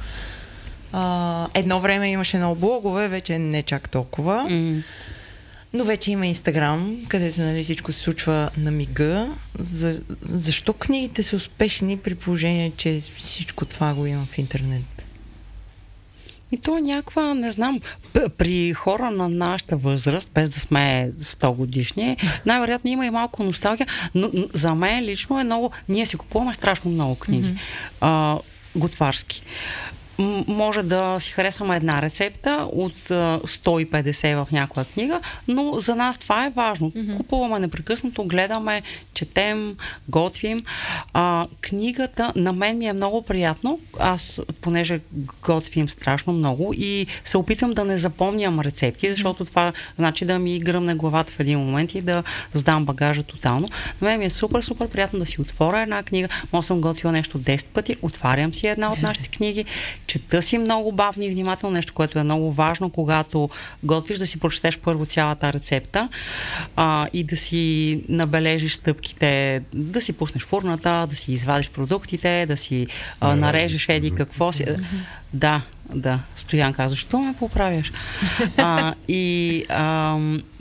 А, едно време имаше много блогове, вече не чак толкова. Mm. Но вече има Инстаграм, където нали, всичко се случва на мига. За, защо книгите са успешни при положение, че всичко това го има в интернет? И то е някаква, не знам, при хора на нашата възраст, без да сме 100 годишни, най-вероятно има и малко носталгия, но за мен лично е много... Ние си купуваме страшно много книги. Mm-hmm. А, готварски може да си харесваме една рецепта от 150 в някоя книга, но за нас това е важно. Mm-hmm. Купуваме непрекъснато, гледаме, четем, готвим. А, книгата на мен ми е много приятно. Аз, понеже готвим страшно много и се опитвам да не запомням рецепти, защото това значи да ми гръмне главата в един момент и да сдам багажа тотално. На мен ми е супер, супер приятно да си отворя една книга. Може съм готвила нещо 10 пъти, отварям си една от нашите книги чета си много бавно и внимателно, нещо, което е много важно, когато готвиш да си прочетеш първо цялата рецепта а, и да си набележиш стъпките, да си пуснеш фурната, да си извадиш продуктите, да си а, нарежеш еди какво си. Да, да. Стоянка, защо ме поправяш? А, и а,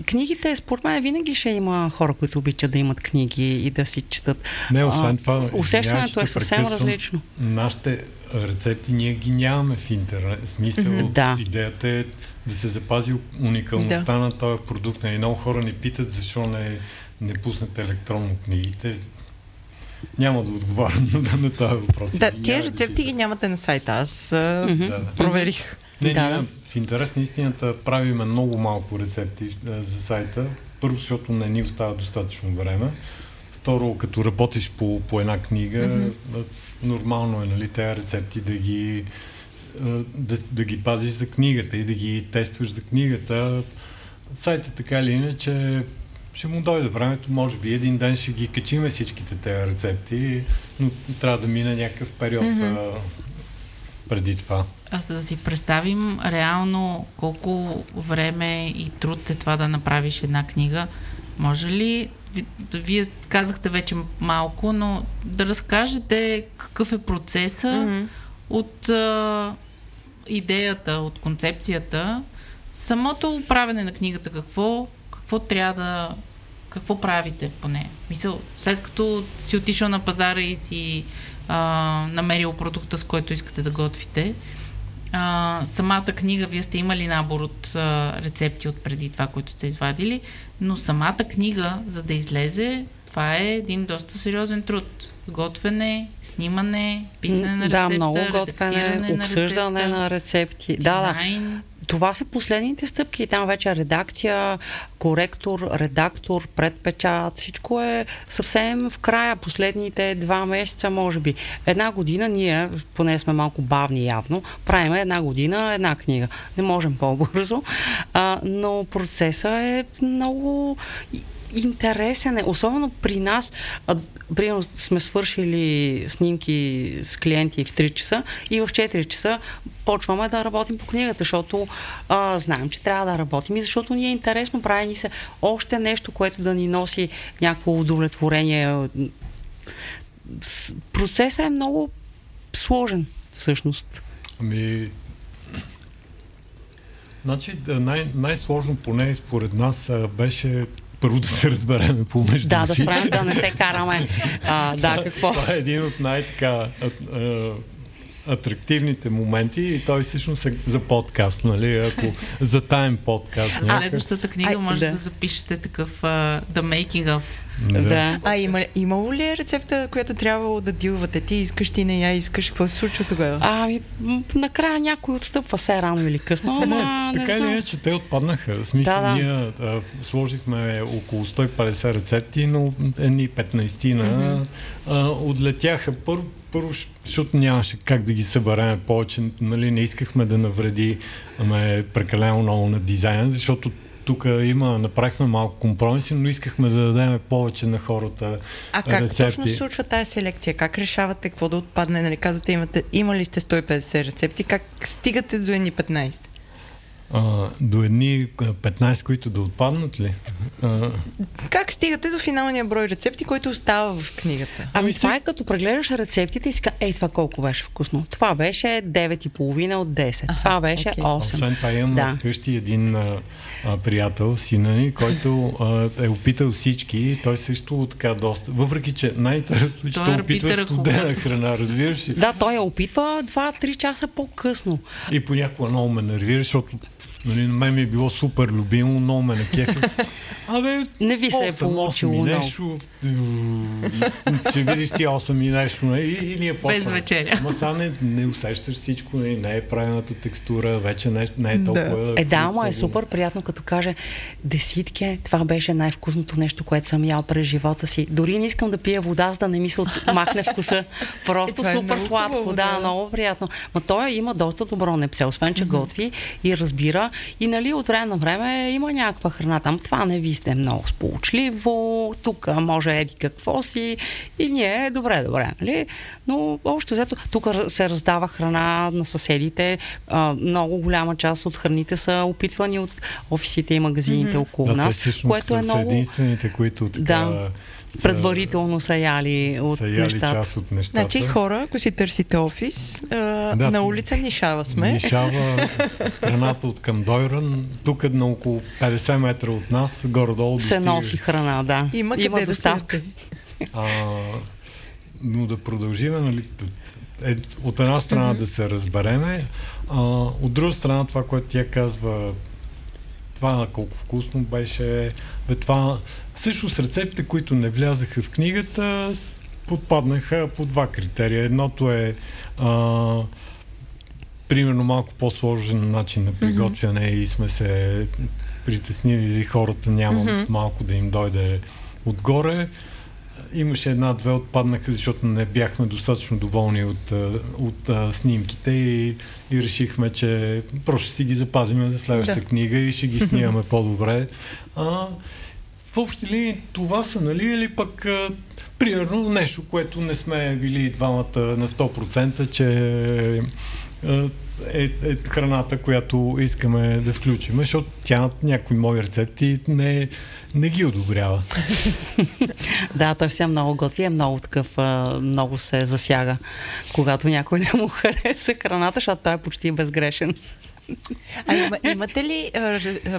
книгите, според мен, винаги ще има хора, които обичат да имат книги и да си четат. Не, освен това. Усещането е съвсем различно. Нашите рецепти ние ги нямаме в интернет. Смисъл, да. идеята е да се запази уникалността да. на този продукт. И нали, много хора ни питат защо не, не пуснете електронно книгите. Няма да отговарям на, на този въпрос. Да, тия рецепти ги нямате на сайта. Аз mm-hmm. проверих. Не, да, ние, в интерес на истината правиме много малко рецепти а, за сайта. Първо, защото не ни остава достатъчно време. Второ, като работиш по, по една книга, mm-hmm. нормално е нали, тези рецепти да ги, да, да ги пазиш за книгата и да ги тестваш за книгата. Сайта така или иначе ще му дойде времето, може би един ден ще ги качиме всичките тези рецепти, но трябва да мине някакъв период mm-hmm. а, преди това. А за да си представим реално колко време и труд е това да направиш една книга, може ли, вие казахте вече малко, но да разкажете какъв е процеса mm-hmm. от а, идеята, от концепцията, самото правене на книгата, какво какво трябва да... Какво правите по нея? Мисъл, след като си отишъл на пазара и си а, намерил продукта, с който искате да готвите, а, самата книга, вие сте имали набор от а, рецепти от преди това, които сте извадили, но самата книга, за да излезе, това е един доста сериозен труд. Готвене, снимане, писане на рецепта, Да, много готвене, обсъждане на рецепти. Дизайн. Да, да това са последните стъпки. Там вече редакция, коректор, редактор, предпечат, всичко е съвсем в края, последните два месеца, може би. Една година ние, поне сме малко бавни явно, правим една година една книга. Не можем по-бързо, а, но процесът е много интересен е, особено при нас. А, примерно сме свършили снимки с клиенти в 3 часа и в 4 часа почваме да работим по книгата, защото а, знаем, че трябва да работим и защото ни е интересно, прави ни се още нещо, което да ни носи някакво удовлетворение. Процесът е много сложен, всъщност. Ами, Значи най- най-сложно поне според нас беше първо да се разбереме помежду Да, си. да справим да не се караме. А, да, какво? Това е един от най-така атрактивните моменти и той всъщност е за подкаст, нали? Ако за тайм подкаст. За следващата книга Ай, може да. да. запишете такъв uh, The Making of. Да. А има, имало ли е рецепта, която трябвало да дилвате? Ти искаш, ти не я искаш. Какво се случва тогава? Ами, накрая някой отстъпва се рано или късно, ама не, не така или знам. иначе, те отпаднаха. В смисъл, Да, да. ние а, сложихме около 150 рецепти, но едни 15 на а, отлетяха. Първо, първо, защото нямаше как да ги съберем повече. Нали, не искахме да навреди аме, прекалено много на дизайна, защото тук има, направихме малко компромиси, но искахме да дадем повече на хората А как рецепти. точно се случва тази селекция? Как решавате какво да отпадне? Нали, казвате, имате, имали сте 150 рецепти, как стигате до едни 15? А, до едни а, 15, които да отпаднат ли? А, Как стигате до финалния брой рецепти, който остава в книгата? Ами това е като прегледаш рецептите и си казва, ей, това колко беше вкусно. Това беше 9,5 от 10. това беше окей. 8. Освен това имам да. вкъщи един а, а, приятел, сина ни, който а, е опитал всички той също така доста. Въпреки, че най-интересното е, че Той той е опитва студена когато- храна, разбираш ли? Да, той я опитва 2-3 часа по-късно. И понякога много ме нервира, защото нали, на мен ми е било супер любимо, много ме накефи. Абе, Не ви се е 8, 8 получило нещо. Ще видиш ти 8 и нещо. нали, И, и ние почваме. Без вечеря. Ама сега не, не усещаш всичко, не, не е правилната текстура, вече не, не е толкова... Е, да, ама е супер приятно, като каже деситке, това беше най-вкусното нещо, което съм ял през живота си. Дори не искам да пия вода, за да не ми се отмахне вкуса. Просто е супер много сладко, хубаво, да, да. много приятно. Ма той има доста добро непсе, освен че готви и разбира. И нали от време на време има някаква храна там. Това не ви сте много сполучливо, тук може еди какво си. И ние, добре, добре, нали? Но общо взето, тук се раздава храна на съседите. А, много голяма част от храните са опитвани от офисите и магазините около Да, те нас, всъщност което е са, много единствените, които така, Да. Са, предварително са яли от са яли нещата. част от нещата. Значи хора, ако си търсите офис, а, Да. на улица Нишава сме. Нишава страната от към Дойран, тук е на около 50 метра от нас, горе-долу се достига. носи храна, да. Има, Има доставка. А, но да продължиме, нали, е, от една страна mm-hmm. да се разбереме, а, от друга страна това, което тя казва, това колко вкусно беше, бе, това също с рецептите, които не влязаха в книгата, подпаднаха по два критерия. Едното е а, примерно малко по-сложен начин на приготвяне mm-hmm. и сме се притеснили и хората няма mm-hmm. малко да им дойде отгоре. Имаше една-две отпаднаха, защото не бяхме достатъчно доволни от, от а, снимките и, и решихме, че просто ще си ги запазим за следващата Да. книга и ще ги снимаме по-добре. А, в общи линии това са, нали, или пък примерно нещо, което не сме били двамата на 100%, че а, е, е храната, която искаме да включим, защото тя някои мои рецепти не, не ги одобрява. Да, той все много готви, е много такъв, много се засяга, когато някой не му хареса храната, защото той е почти безгрешен. А има, имате ли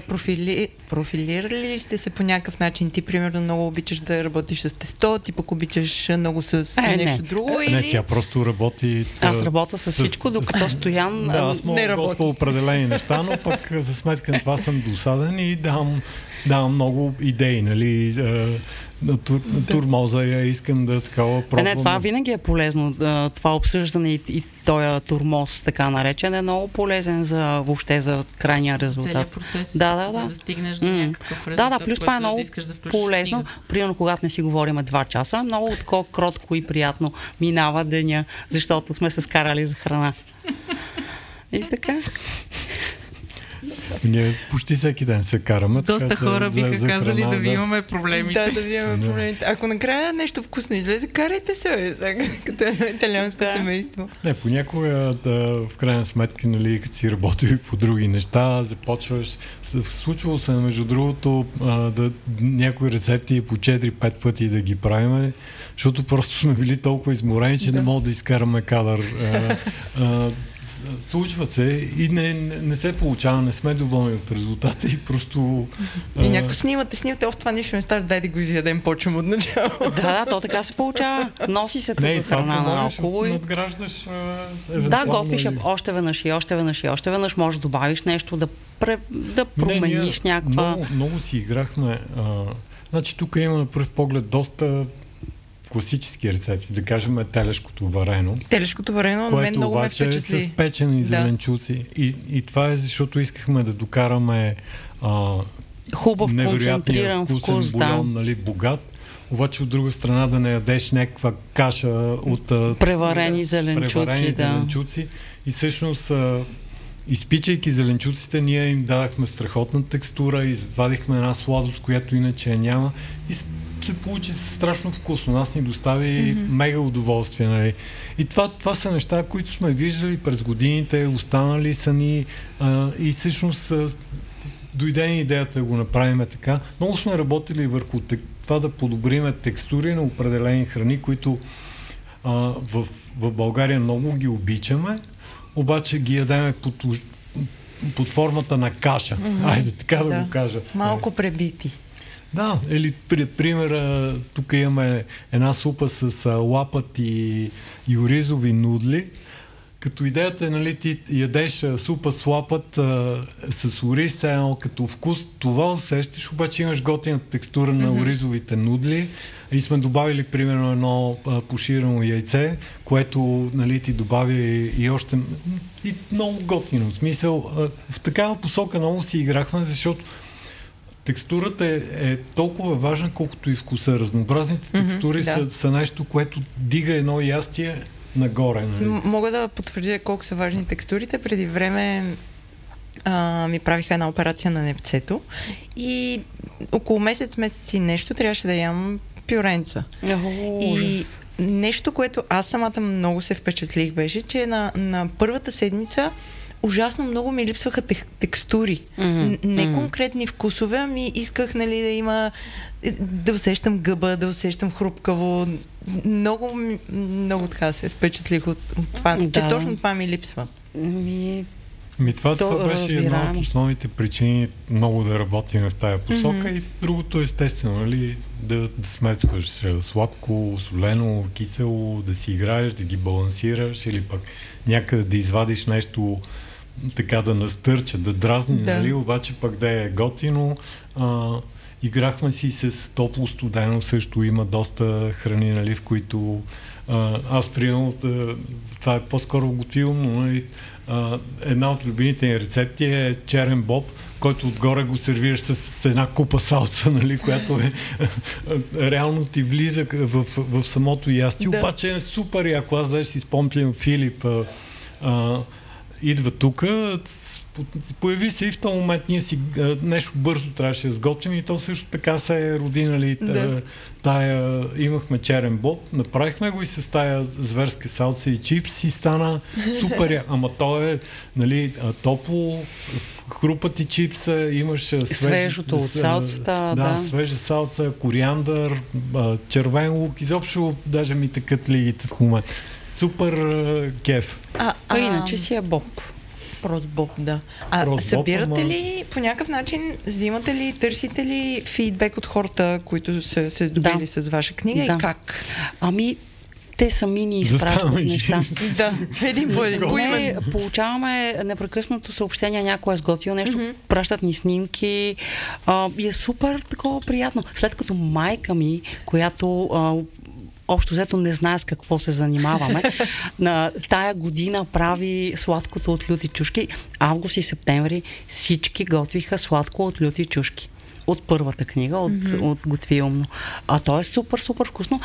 профили, профилирали ли сте се по някакъв начин? Ти, примерно, много обичаш да работиш с тесто, ти пък обичаш много с Е, не. нещо друго Не, или... тя просто работи... Аз работя с всичко, докато Стоян... Да, аз мога не работи с- определени неща, но пък за сметка на това съм досаден и давам, давам много идеи, нали, а, на, тур, на турмоза я искам да такава пробвам. Е, не, това винаги е полезно. Това обсъждане и, и този турмоз, така наречен, е много полезен за въобще за крайния резултат. Целият процес, да, да, да. за да стигнеш до М. някакъв резултат, Да, да, плюс това е много да искаш да полезно. книгата. Примерно, когато не си говорим два часа, много такова кротко и приятно минава деня, защото сме се скарали за храна. И така. Ние почти всеки ден се караме. така Доста че хора за- биха за казали храна, да ви имаме проблемите. Да, да ви имаме проблемите. Ако накрая нещо вкусно излезе, карайте се, бе, като едно италианско Да. семейство. Не, понякога да, в крайна сметка, нали, като си работил по други неща, започваш. Случвало се, между другото, а, да, някои рецепти по 4-5 пъти да ги правиме, защото просто сме били толкова изморени, че не мога да изкараме кадър. А, а, случва се и не, не, не се получава, не сме доволни от резултата и просто... И някакво снимате, снимате, оф, това нищо не става, дай да го изядем, почвам от начало. Да, да, то така се получава. Носи се тук Не, храна наоколо. И... надграждаш Да, готвиш я и- още веднъж и още веднъж и още веднъж. Може да добавиш нещо, да, пре, да Не, промениш ние някаква... Много, много си играхме. А, значи тук има на пръв поглед доста класически рецепти, да кажем телешкото варено, Телешкото варено на мен което много ме обаче е впечатли. с печени Да. зеленчуци. И, и това е защото искахме да докараме а, Хубав, невероятния вкусен вкус, бульон, да. нали, богат. Обаче от друга страна да не ядеш някаква каша от Преварени зеленчуци, преварени да. зеленчуци. И всъщност изпичайки зеленчуците, ние им дадахме страхотна текстура, извадихме една сладост, която иначе я няма и се получи страшно вкусно. Нас ни достави mm-hmm. мега удоволствие. Нали. И това, това са неща, които сме виждали през годините, останали са ни а, и всъщност а, дойде ни идеята да го направим така. Много сме работили върху това да подобриме текстури на определени храни, които а, в, в България много ги обичаме, обаче ги ядеме под, под формата на каша. Mm-hmm. Айде така да, Да. го кажа. Малко пребити. Да, или при, пример, а, тук имаме една супа с а, лапът и, и оризови нудли. Като идеята е, нали, ти ядеш а, супа с лапът а, с ориз, едно като вкус, това усещаш, обаче имаш готина текстура на оризовите нудли и сме добавили примерно едно а, поширено яйце, което нали, ти добавя и, и още и много готино. В смисъл, а, в такава посока много си играхме, защото текстурата е, е толкова важна, колкото и вкуса. Разнообразните текстури да. са, са нещо, което дига едно ястие нагоре. Нали? М- Мога да потвърдя колко са важни текстурите. Преди време а, ми правиха една операция на непцето и около месец, месец и нещо трябваше да ям пюренца. О, И нещо, което аз самата много се впечатлих, беше, че на, на първата седмица ужасно много ми липсваха тех, текстури. Н- Не конкретни вкусове, ами исках нали, да има е, да усещам гъба, да усещам хрупкаво. Много, много така се впечатлих от, от това, че Да. точно това ми липсва. Ми, Ми това, То това беше една от основните причини много да работим в тая посока и другото естествено, нали, да, да смесваш сладко, солено, кисело, да си играеш, да ги балансираш или пък някъде да извадиш нещо така да настърча, да дразни, Да. нали, обаче пък да е готино. А, играхме си с топло студено, също има доста храни, нали, в които а, аз приемам, да, това е по-скоро готвилно, нали, а, една от любимите ни рецепти е черен боб, който отгоре го сервираш с, с една купа салца, нали, която е реално ти влиза в, в самото ястие. Да. Обаче е супер яко. Аз даже си спомням Филип а, а, идва тук, появи се и в този момент ние си а, нещо бързо трябваше да сготвим и то също така се е роди, нали, Да. тая, имахме черен боб, направихме го и с тая зверска салца и чипс и стана супер. Ама то е, нали, а, топло, хрупат и чипса, имаш а, свеж, Свежото от а, салцата, да, да. свежа салца, кориандър, а, червен лук, изобщо даже ми тъкат лигите в момента. Супер а, кеф. А, а иначе си е боб. Прост боб, да. А Прост боб, събирате ама- ли по някакъв начин, взимате ли, търсите ли фидбек от хората, които са се здобили Да. с ваша книга Да. и как? Ами, те сами ни изпращат неща. Да, един по един. Не, получаваме непрекъснато съобщения, някой е сготвил нещо, mm-hmm. пращат ни снимки а, и е супер такова приятно. След като майка ми, която а, общо взето не знае с какво се занимаваме, на тая година прави сладкото от люти чушки. Август и септември всички готвиха сладко от люти чушки. От първата книга, от, mm-hmm. от Готви умно. А то е супер, супер вкусно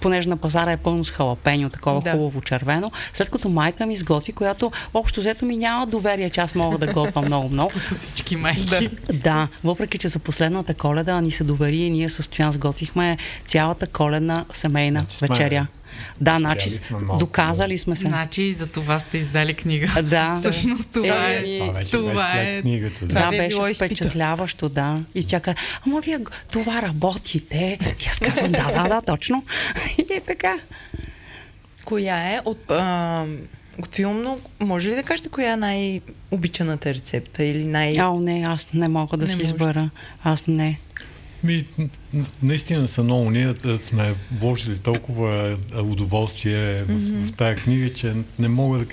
понеже на пазара е пълно с халапеньо, такова Да. да. хубаво червено, след като майка ми изготви, която общо взето ми няма доверие, че аз мога да готвя много-много. Като всички майки. Да, въпреки, че за последната коледа ни се довери и ние с Стоян сготвихме цялата коледна семейна Значи вечеря. Да, значи доказали сме се. Значи за това сте издали книга. Да. Всъщност това Е, е. Това вече това е. книгата. Да. Това е било беше впечатляващо, да. И тя каза, ама вие това работите. И аз казвам, да, да, да, точно. И е така. Коя е от... А, от филмно, може ли да кажете коя е най-обичаната рецепта или най... Ало, не, аз не мога да Не си можеш. избера. Аз не. Ми, наистина са много. Ние сме вложили толкова удоволствие в, в тая книга, че не мога да...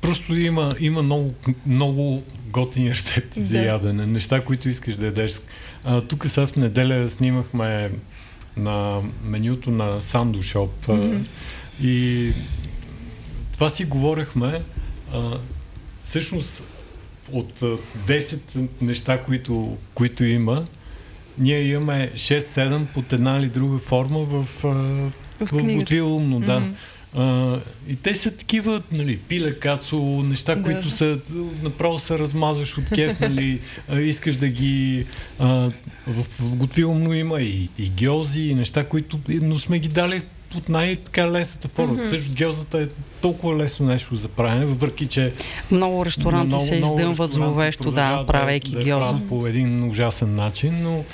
Просто има, има много, много готини рецепти за Да. ядене, неща, които искаш да ядеш. А, тук сега в неделя снимахме на менюто на Санду Шоп а, и това си говорехме. А, всъщност от а, 10 неща, които, които има, ние имаме 6-7 под една или друга форма в, в, книгата. Готви умно, да. А, и те са такива, нали, пиле, кацо, неща, Да. които са, направо се размазваш от кеф, нали, а, искаш да ги... А, в, в Готви умно има и, и гьози, и неща, които, но сме ги дали от най-така лесната форма. Mm-hmm. Също гьозата е толкова лесно нещо за правене, въпреки че Много ресторанти много- се ресторанти зловещо, да, правейки да, да гьоза. правят по един ужасен начин, но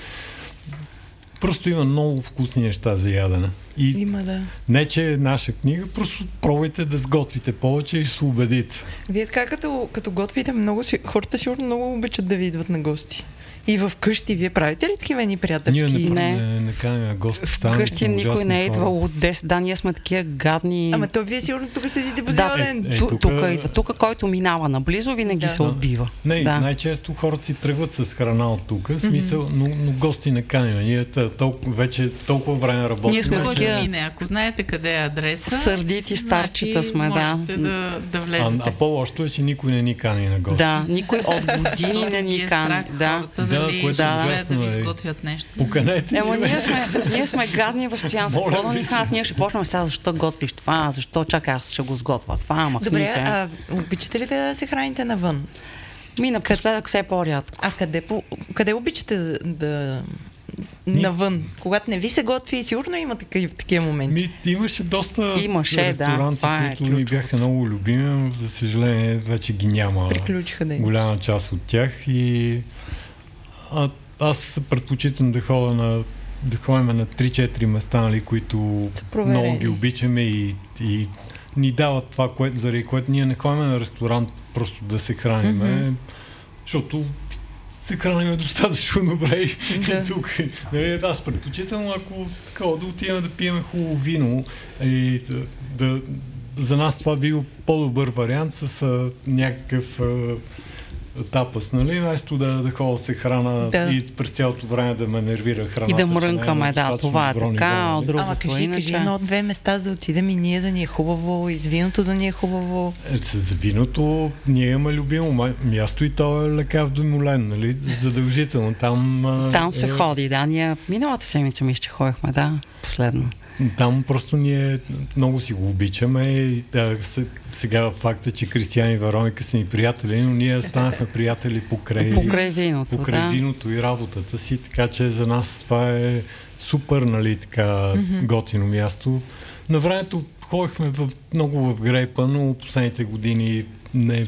просто има много вкусни неща за ядене. И Има, да. не, че е наша книга, просто пробвайте да сготвите повече и се убедите. Вие така като, като готвите много, хората сигурно много обичат да ви идват на гости. И в къщи, вие правите ли такива ни приятелски? Ние не, Не. не, не каним гости. станали Вкъщи сме никой не е идвал от 10. Да, ние сме такива гадни. Ама то вие сигурно тук седите по да, цял ден. е, ту- тук- тук идва. Тук, който минава наблизо, винаги Да. се отбива. Не, да. най-често хората си тръгват с храна от тук, смисъл, но, но гости не каним. Ние толкова, вече толкова време работим. Ние сме че- мине? Ако знаете къде е адреса, Сърдити старчета значи сме, да. да, да а, влезете. а по-лошото е, че никой не ни кани на гости. Да, никой от години не ни е кани. Да. Да, дали което е да ужасно, ви е. сготвят нещо. Поканете Ема ни, ние сме, ние сме гадни в стоян за Моля какво да ни се. кажат, ние ще почнем сега, защо готвиш това, защо чакай, аз ще го сготвя това, ама Добре, се. а обичате ли да се храните навън? Ми напоследък все по-рядко. А къде, по, къде обичате да, да навън? Когато не ви се готви, сигурно има такива, такива моменти. Ми, имаше доста Имаше, да, ресторанти, това е които ни бяха много любими, но за съжаление вече ги няма Приключиха да голяма част от тях и а, аз се предпочитам да ходя на да ходим на 3-4 места, нали, които много ги обичаме и, и ни дават това, което, заради което ние не ходим на ресторант просто да се храниме, mm-hmm. защото се храниме достатъчно добре и, Да. тук. Нали, аз предпочитам, ако такова, да отидем да пием хубаво вино и да, да, за нас това бил по-добър вариант с а, някакъв а, тапас, нали? Вместо да, да ходя се храна Да. и през цялото време да ме нервира храната. И да е мрънкаме, на да, това е така, а нали? от другото Ама кажи, иначе. кажи едно-две места, за да отидем и ние да ни е хубаво, и с виното да ни е хубаво. Е, с виното ние имаме любимо ма- място и то е лекав до Молен, нали? Задължително. Там, Там се е, ходи, да. Ние миналата седмица мисля, че ходихме, да, последно. Там просто ние много си го обичаме. Да, сега факта, че Кристиян и Вероника са ни приятели, но ние станахме приятели покрай, Покрай виното, покрай да. виното и работата си, така че за нас това е супер, нали, така mm-hmm. готино място. На времето ходихме в, много в Грейпа, но последните години не,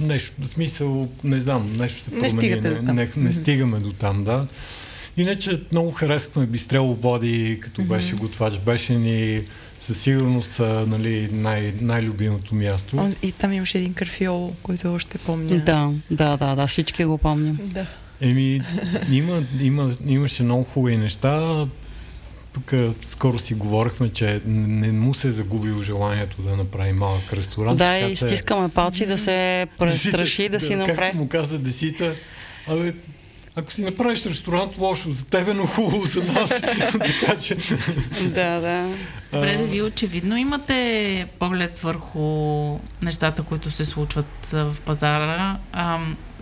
нещо, в смисъл, не знам, нещо се Не промени. не, там. не, не стигаме до там, да. Иначе много харесвахме Бистрело Води, като mm-hmm. беше готвач. Беше ни със сигурност нали, най- най-любимото място. И там имаше един карфиол, който още помня. Да, да, да, да, всички го помним. Да. Еми, има, има, имаше много хубави неща. тук скоро си говорихме, че не му се е загубило желанието да направи малък ресторант. Да, и стискаме палци да се престраши да си направи. Както му каза Десита, абе, ако си направиш ресторант, лошо за тебе, но хубаво за нас. така че... да, да. Добре, да ви очевидно имате поглед върху нещата, които се случват в пазара. А,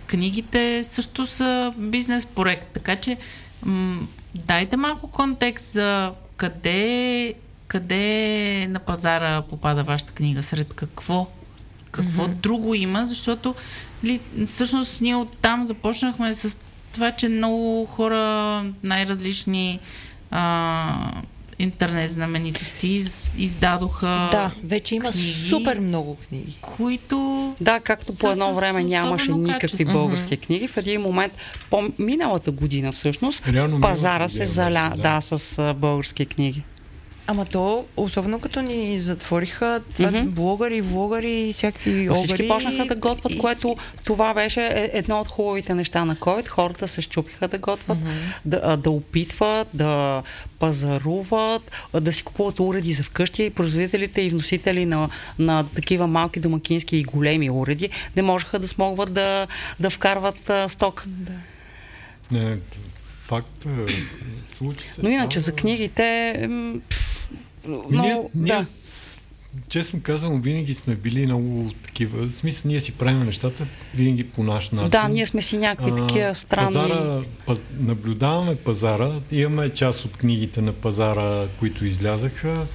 книгите също са бизнес проект, така че м- дайте малко контекст за къде, къде на пазара попада вашата книга, сред какво какво mm-hmm. друго има, защото ли, всъщност ние оттам започнахме с това, че много хора, най-различни а, интернет знаменитости из, издадоха. Да, вече има книги, супер много книги. Които. Да, както по едно време нямаше никакви качество. български mm-hmm. книги, в един момент, по миналата година всъщност, Реално пазара се заля да. да, с български книги. Ама то, особено като ни затвориха това mm-hmm. блогъри, влогъри и всякакви огъри. Всички почнаха да готвят, и... което това беше е, едно от хубавите неща на COVID. Хората се щупиха да готвят, mm-hmm. да, да опитват, да пазаруват, да си купуват уреди за вкъщи. И производителите и вносители на, на такива малки домакински и големи уреди не можеха да смогват да, да вкарват а, сток. Да. Не, факт е, случи се. Но иначе за книгите... Но, ние, ние, да. честно казвам, винаги сме били много такива. В смисъл, ние си правим нещата винаги по наш начин. Да, ние сме си някакви а, такива странни. Пазара, паз, наблюдаваме пазара. Имаме част от книгите на пазара, които излязаха.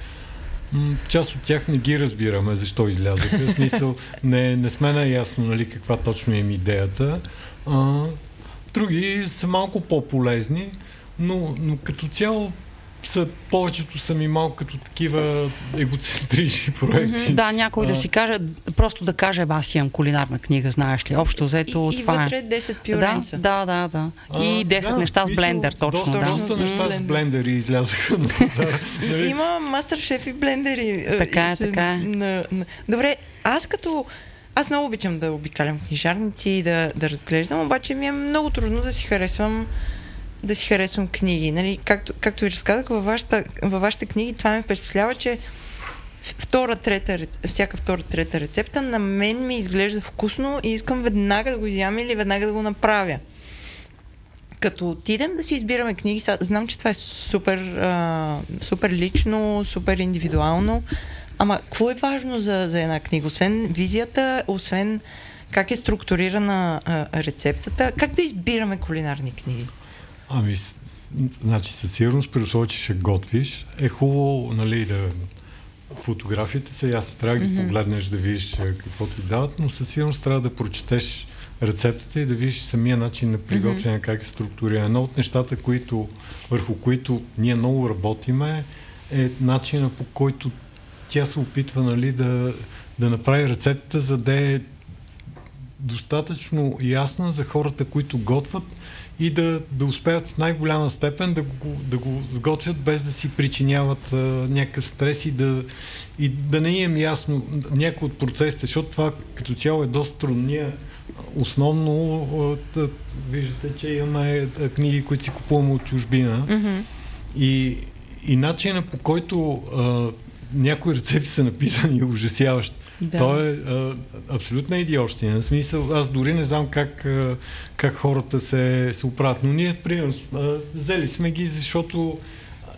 Част от тях не ги разбираме защо излязаха. В смисъл, не, не сме наясно нали, каква точно е идеята. А, Други са малко по-полезни, но, но като цяло са, повечето са ми малко като такива егоцентрични проекти. Да, някой а, да си каже, просто да каже, аз имам кулинарна книга, знаеш ли, общо взето и, това и вътре 10 пюренца. Да, да, да. да. И 10 да, неща смисъл, с блендер, точно. Доста, да. доста неща с блендери излязаха на пазара. Има мастер шеф и блендери. Така е, така е. На, на... Добре, аз като аз много обичам да обикалям книжарници и да, да разглеждам, обаче ми е много трудно да си харесвам да си харесвам книги. Нали? Както, както ви разказах, във, вашата, във вашите книги това ми впечатлява, че втора, трета, всяка втора, трета рецепта на мен ми изглежда вкусно и искам веднага да го изям или веднага да го направя. Като отидем да си избираме книги, знам, че това е супер, а, супер лично, супер индивидуално, Ама, какво е важно за, за една книга? Освен визията, освен как е структурирана а, рецептата, как да избираме кулинарни книги? Ами, значи, със сигурност, при условие, че ще готвиш, е хубаво, нали, да фотографиите са ясни, трябва да ги mm-hmm. погледнеш, да видиш какво ти дават, но със сигурност трябва да прочетеш рецептата и да видиш самия начин на приготвяне, mm-hmm. как е структурирано. Едно от нещата, които, върху които ние много работиме, е начина по който тя се опитва нали, да, да направи рецептата, за да е достатъчно ясна за хората, които готвят и да, да успеят в най-голяма степен да го, да го сготвят без да си причиняват а, някакъв стрес и да, и да не им ясно някои от процесите, защото това като цяло е доста трудно. Ние основно а, виждате, че имаме книги, които си купуваме от чужбина mm-hmm. и, и начина по който а, някои рецепти са написани ужасяващи. Да. Той е а, абсолютна идиощина. В смисъл, аз дори не знам как, как хората се, се оправят. Но ние, примерно, взели сме ги, защото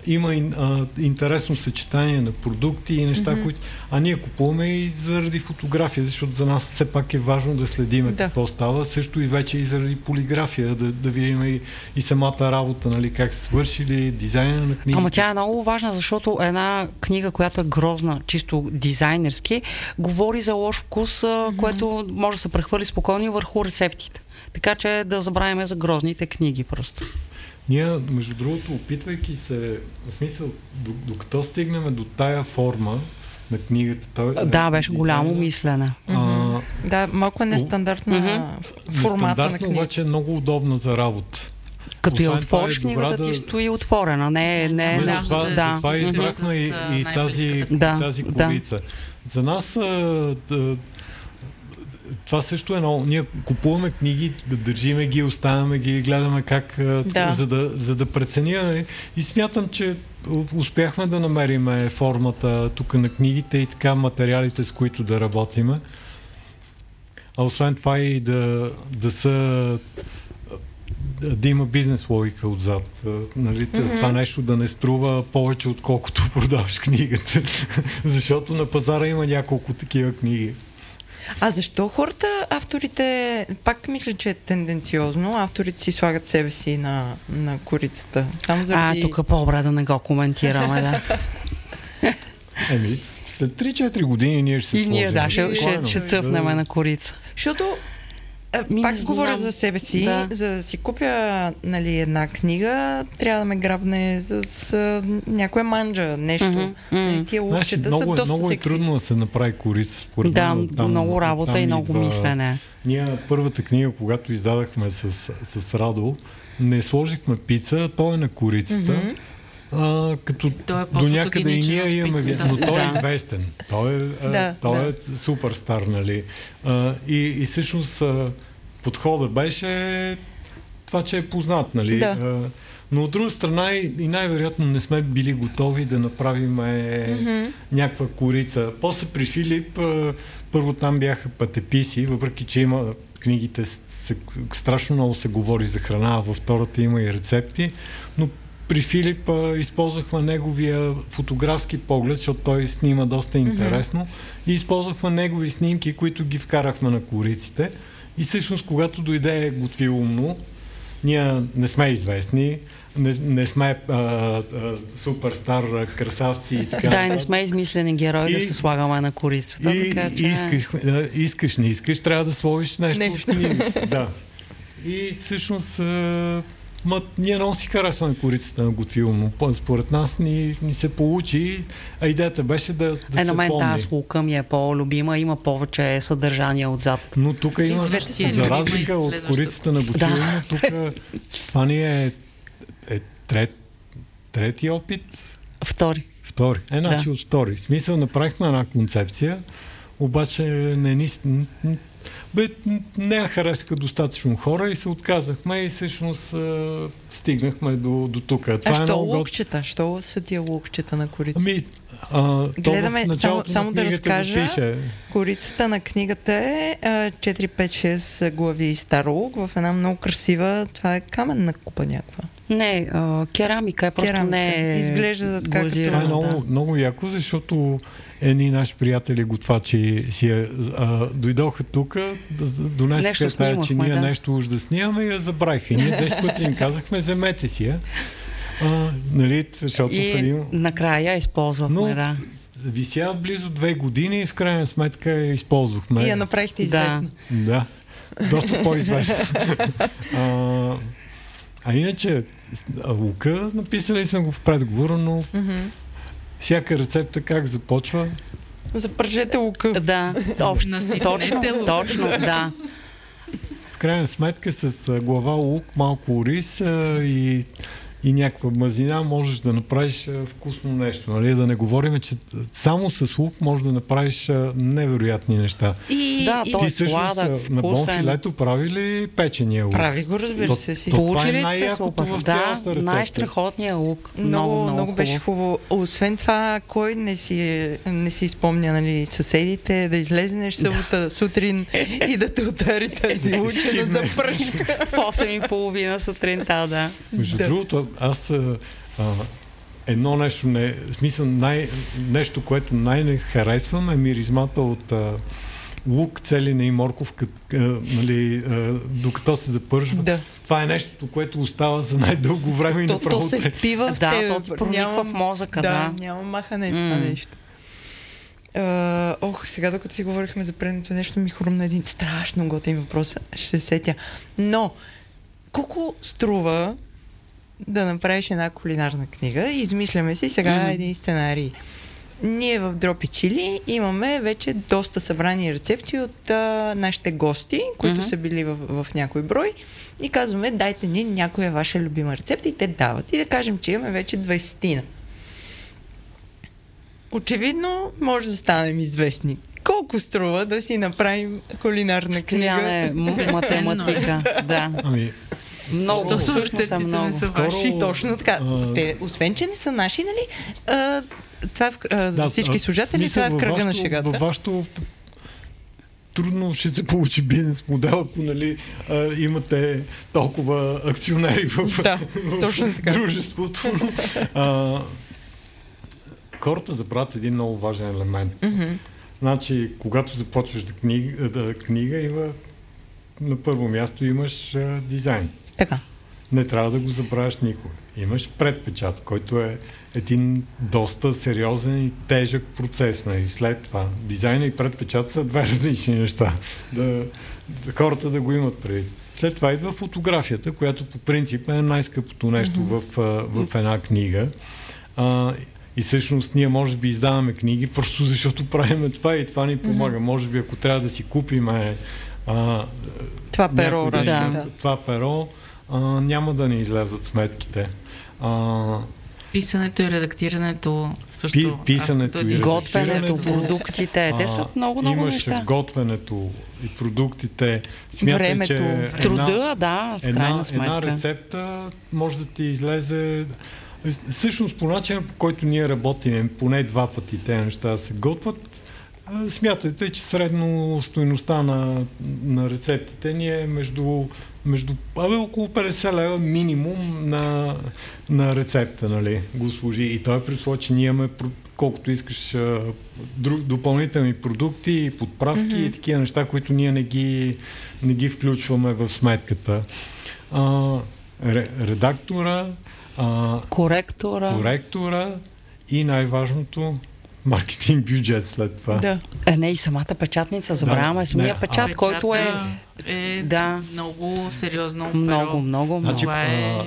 има а, интересно съчетание на продукти и неща, mm-hmm. които... А ние купуваме и заради фотография, защото за нас все пак е важно да следиме да. какво става. Също и вече и заради полиграфия, да, да видим и, и самата работа, нали, как се свършили, дизайна на книга. Ама тя е много важна, защото една книга, която е грозна, чисто дизайнерски, говори за лош вкус, mm-hmm. което може да се прехвърли спокойно върху рецептите. Така че да забравяме за грозните книги просто. Ние, между другото, опитвайки се, в смисъл, докато стигнем до тая форма на книгата, той, да, беше дизайна, голямо мислене. А, да, малко е нестандартна mm-hmm. формата на книга. обаче е много удобна за работа. Като Освен я отвориш, е книгата да... ти стои отворена. Не, не, не, това, да. да. Това избрахме и, и тази, да. тази колица. Да. За нас да, това също е много. Ние купуваме книги, да държиме ги, оставяме ги, гледаме как, да. за, да, за да преценим. И смятам, че успяхме да намерим формата тук на книгите и така материалите, с които да работиме. А освен това и да, да са да има бизнес логика отзад. Нали, mm-hmm. Това нещо да не струва повече, отколкото продаваш книгата. Защото на пазара има няколко такива книги. А защо хората, авторите, пак мисля, че е тенденциозно, авторите си слагат себе си на, на корицата? Само заради... А, тук по-добре да не го коментираме, да. Еми, след 3-4 години ние ще се И ние, да, ще, ще, ще цъфнем на корица. Защото ми Пак говоря за себе си. Да. За да си купя нали, една книга, трябва да ме грабне с, с някоя манджа, нещо. Mm-hmm. Нали, тия значи, много, са доста Много е трудно да се направи корица, според Да, там, много работа там и много идва... мислене. Ние първата книга, когато издадахме с, с Радо, не сложихме пица, то е на корицата. Mm-hmm а, като той е до някъде и ние имаме, но той е известен. Той е, да, той да. е суперстар, нали? А, и, и всъщност а, подходът беше това, че е познат, нали? Да. А, но от друга страна и, и най-вероятно не сме били готови да направим mm-hmm. някаква корица. После при Филип, а, първо там бяха пътеписи, въпреки че има книгите, се, страшно много се говори за храна, във втората има и рецепти, при Филип а, използвахме неговия фотографски поглед, защото той снима доста интересно mm-hmm. и използвахме негови снимки, които ги вкарахме на кориците. И всъщност, когато дойде готви умно, ние не сме известни, не, не сме а, а, суперстар красавци и така. Да, не сме измислени герои и, да се слагаме на корицата. И, така, че... искаш, искаш, не искаш, трябва да сложиш нещо. нещо. да. И всъщност Ма, ние много си харесваме корицата на готвило, но според нас ни, ни се получи, а идеята беше да, да е, се на мен тази лука ми е по-любима, има повече съдържание отзад. Но тук има, за разлика от корицата на готвило, да. тук това ни е, е трет, трети опит. Втори. Втори. Е, значи да. от втори. В смисъл, направихме една концепция, обаче не ни, бе, не я харесаха достатъчно хора и се отказахме и всъщност а, стигнахме до, до тук. Това а е що лукчета? Що са тия лукчета на корицата? Ами, а, Гледаме, само, само да разкажа, пише. корицата на книгата е 4-5-6 глави стар лук в една много красива, това е каменна купа някаква. Не, а, керамика е просто керамика. не е Изглежда така като... Това е много, да. много яко, защото едни наши приятели готвачи си а, дойдоха тук, донесоха тази чиния, да. нещо уж да снимаме и я забравиха. ние 10 пъти им казахме, вземете си я. А, нали, защото и един... накрая използвахме, Но, да. Вися близо две години и в крайна сметка я използвахме. И я направихте известна. Да. да. Доста по-известна. а, а иначе, Лука, написали сме го в предговора, но mm-hmm всяка рецепта как започва? Запържете лука. Да, точно, точно, точно, да. В крайна сметка с глава лук, малко рис и и някаква мазнина, можеш да направиш вкусно нещо. Нали? Да не говорим, че само с лук можеш да направиш невероятни неща. И, да, ти също сладък, на бонфилето прави ли печения лук? Прави го, разбира се. Си. Получи ли се в да, най-страхотния лук. Много, много, много, много беше хубаво. Освен това, кой не си, не си спомня, нали, съседите, да излезнеш събота да. сутрин и да те удари тази лучина за пръшка. В 8 и половина сутринта, да. Между другото, аз а, едно нещо, не, в смисъл, най, нещо, което най-не харесвам е миризмата от а, лук, целина и морковка, а, нали, а, докато се запържва. Да. Това е нещото, което остава за най-дълго време и то, направо... То се впива в да, тебе. то прониква в мозъка, да. Да, няма махане mm. това нещо. Uh, ох, сега докато си говорихме за предното нещо, ми хрумна един страшно готин въпрос. Ще се сетя. Но, колко струва да направиш една кулинарна книга. Измисляме си сега mm-hmm. един сценарий. Ние в Дропи Чили имаме вече доста събрани рецепти от а, нашите гости, които mm-hmm. са били в, в някой брой и казваме, дайте ни някоя ваша любима рецепта и те дават. И да кажем, че имаме вече 20 Очевидно, може да станем известни. Колко струва да си направим кулинарна книга? е математика, да. Ами, Много, Защото всъщност е рецептите не много. са Скоро- ваши. Точно така. А, Те, освен, че не са наши, нали? А, това е в, а, за Да, всички служатели, това е в кръга на шегата. Във вашето трудно ще се получи бизнес модел, ако нали, а, имате толкова акционери в, Да, в точно така. дружеството. А, хората забравят един много важен елемент. Мгм. Значи, когато започваш да книга, да книга има, на първо място имаш а, дизайн. Така. Не трябва да го забравяш никога. Имаш предпечат, който е един доста сериозен и тежък процес. Нали? След това дизайна и предпечат са две различни неща. Да, да хората да го имат преди. След това идва фотографията, която по принцип е най-скъпото нещо mm-hmm. в, в една книга. А, и всъщност ние може би издаваме книги, просто защото правиме това и това ни помага. Mm-hmm. Може би ако трябва да си купиме а, Това перо, да. да. това перо, а, няма да ни излязат сметките. А, Писането и редактирането също. Пи- писането и Готвенето, продуктите, те са много, много имаш неща. готвенето и продуктите. Смятай, Времето, че една, Труда, да, в една, крайна сметка. една рецепта може да ти излезе Всъщност по начина, по който ние работим, поне два пъти те неща се готвят, а, смятайте, че средно стоеността на, на рецептите ни е между, между абе, около 50 лева минимум на, на рецепта, нали, го служи. И той е при че ние имаме колкото искаш друг, допълнителни продукти, подправки mm-hmm. и такива неща, които ние не ги, не ги включваме в сметката. А, ре, редактора, а, Коректора. коректора и най-важното маркетинг бюджет след това. Да. Е, не, и самата печатница, забравяме не, самия а- печат, Печата който е е Да. много сериозно много, много, много. Значи, Това е а,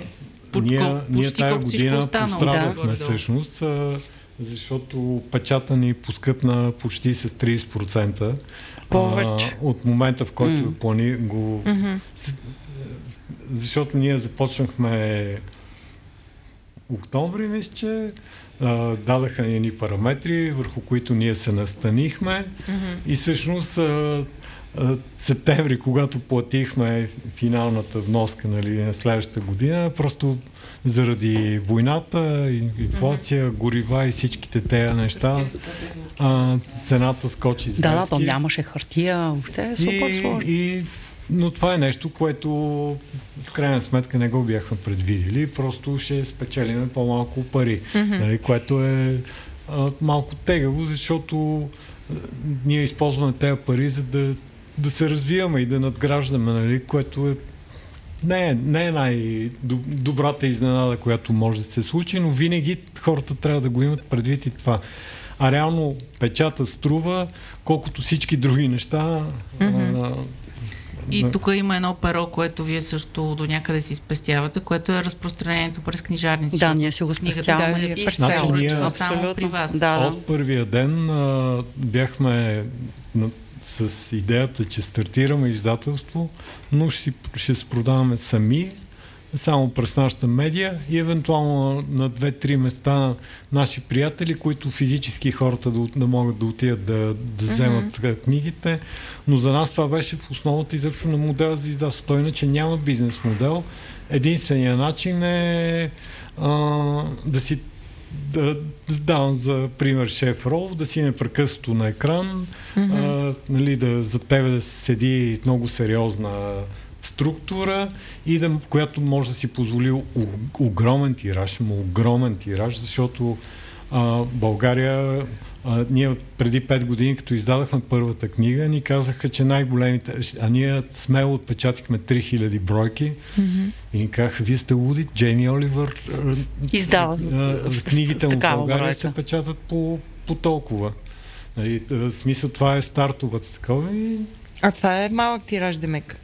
под- ние, ние всичко година останало. пострадахме Да. всъщност, а, защото печата ни поскъпна почти с 30%. Повече. А, от момента, в който М. плани го... С, защото ние започнахме октомври, мисля, че а, дадаха ни едни параметри, върху които ние се настанихме. И всъщност а, а, септември, когато платихме финалната вноска нали, на следващата година, просто заради войната, инфлация, горива и всичките тези неща, а, цената скочи Да, да, то нямаше хартия, въобще е супер И, сложно. и, но това е нещо, което в крайна сметка не го бяхме предвидели, просто ще спечелиме по-малко пари, mm-hmm. нали, което е а, малко тегаво, защото а, ние използваме тези пари, за да, да се развиваме и да надграждаме, нали, което е не е, не е най-добрата изненада, която може да се случи, но винаги хората трябва да го имат предвид и това. А реално печата струва, колкото всички други неща. а, И да. тук има едно перо, което вие също до някъде си спестявате, което е разпространението през книжарници. Да, ние си го спестяваме през Значи ние- само при вас. Да, да. От първия ден а, бяхме на, с идеята, че стартираме издателство, но ще, ще се продаваме сами, само през нашата медия и евентуално на две-три места наши приятели, които физически хората да, да могат да отидат да, да вземат mm-hmm. книгите. Но за нас това беше в основата изобщо на модела за издателство. Той иначе няма бизнес модел. Единственият начин е а, да си да давам за пример шеф рол, да си непрекъснато на екран, mm-hmm. а, нали, да за тебе да седи много сериозна структура и да, която може да си позволи о- огромен тираж, има огромен тираж, защото а, България а, ние преди 5 години, като издадахме първата книга, ни казаха, че най-големите, а ние смело отпечатахме 3000 бройки mm-hmm. и ни казаха, вие сте луди, Джейми Оливър Издава а, в- книгите му в България бройка. се печатат по, по толкова. Нали, смисъл това е стартовата такова и А това е малък тираж, Демек.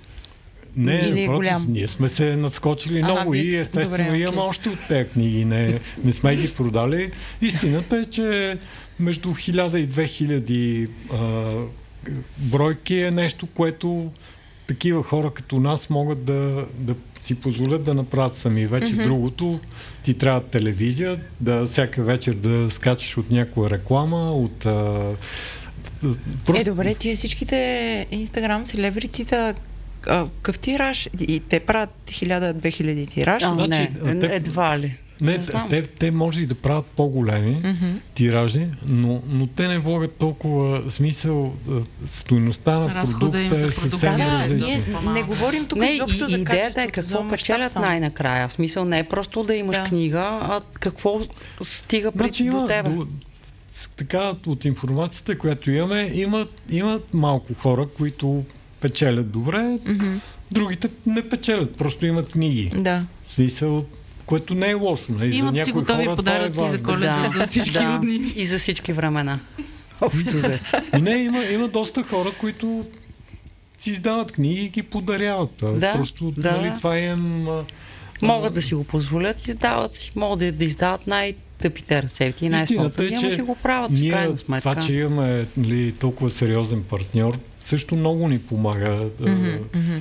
Не, Или е напротив, голям? ние сме се надскочили Ага, много и сте- естествено добре, имаме още от тези книги. Не, не сме ги продали. Истината е, че между 1000 и 2000 а, бройки е нещо, което такива хора като нас могат да, да си позволят да направят сами. Вече mm-hmm. другото, ти трябва телевизия, да всяка вечер да скачаш от някоя реклама, от... А, Е, добре, тия всичките инстаграм селебритита, какъв тираж? И те правят 1000-2000 тираж. А, Значи, не, те- едва ли. Не, Не знам. те, те може и да правят по-големи Мгм. тиражи, но, но те не влагат толкова смисъл. а, Стойността на Разхода им продукта за е съвсем Да, да, ние не говорим тук не, изобщо и, за идеята е какво печелят най-накрая. В смисъл не е просто да имаш Да. книга, а какво стига при Значи до има, тебе. до, така, от информацията, която имаме, има, има малко хора, които печелят добре, Мгм. другите не печелят, просто имат книги. Да. В смисъл, което не е лошо. Нали? Имат за си готови хора подаръци това е за. Коледа. за всички да. И за всички времена. Не, има, има доста хора, които си издават книги и ги подаряват. Да, Просто да. нали, това им... а, Могат да си го позволят, издават си. Могат да, да издават най-тъпите рецепти и Истината е, ама го правят в ние, крайна сметка. това, че имаме нали, толкова сериозен партньор, също много ни помага. Да, Мгм, мгм.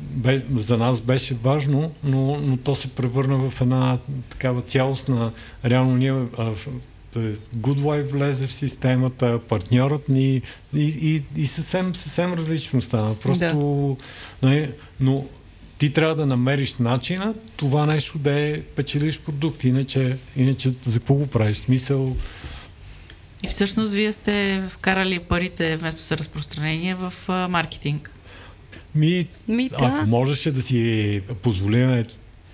бе, за нас беше важно, но, но то се превърна в една такава цялостна. Реално ние а, в- да, Good Life влезе в системата, партньорът ни и, и, и съвсем, съвсем различно стана. Просто, нали, но ти трябва да намериш начина това нещо да е печелиш продукт, иначе, иначе за какво го правиш? Смисъл, И всъщност вие сте вкарали парите вместо за разпространение в а, маркетинг. ми, Ми, да. ако можеше да си позволим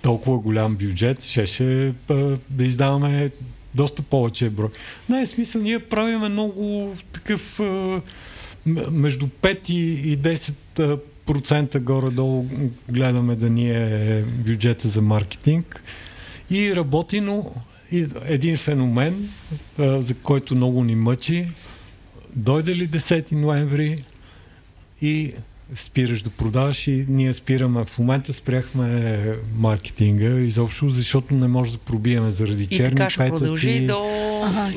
толкова голям бюджет, щеше а, да издаваме доста повече брой. Не, в смисъл, ние правиме много такъв а, между 5 и, и 10 а, процента горе-долу гледаме да ни е бюджета за маркетинг. И работи, но един феномен, за който много ни мъчи, дойде ли 10 ноември и спираш да продаваш и ние спираме. В момента спряхме маркетинга изобщо, защото не може да пробиеме заради И черни така ще петъци. продължи до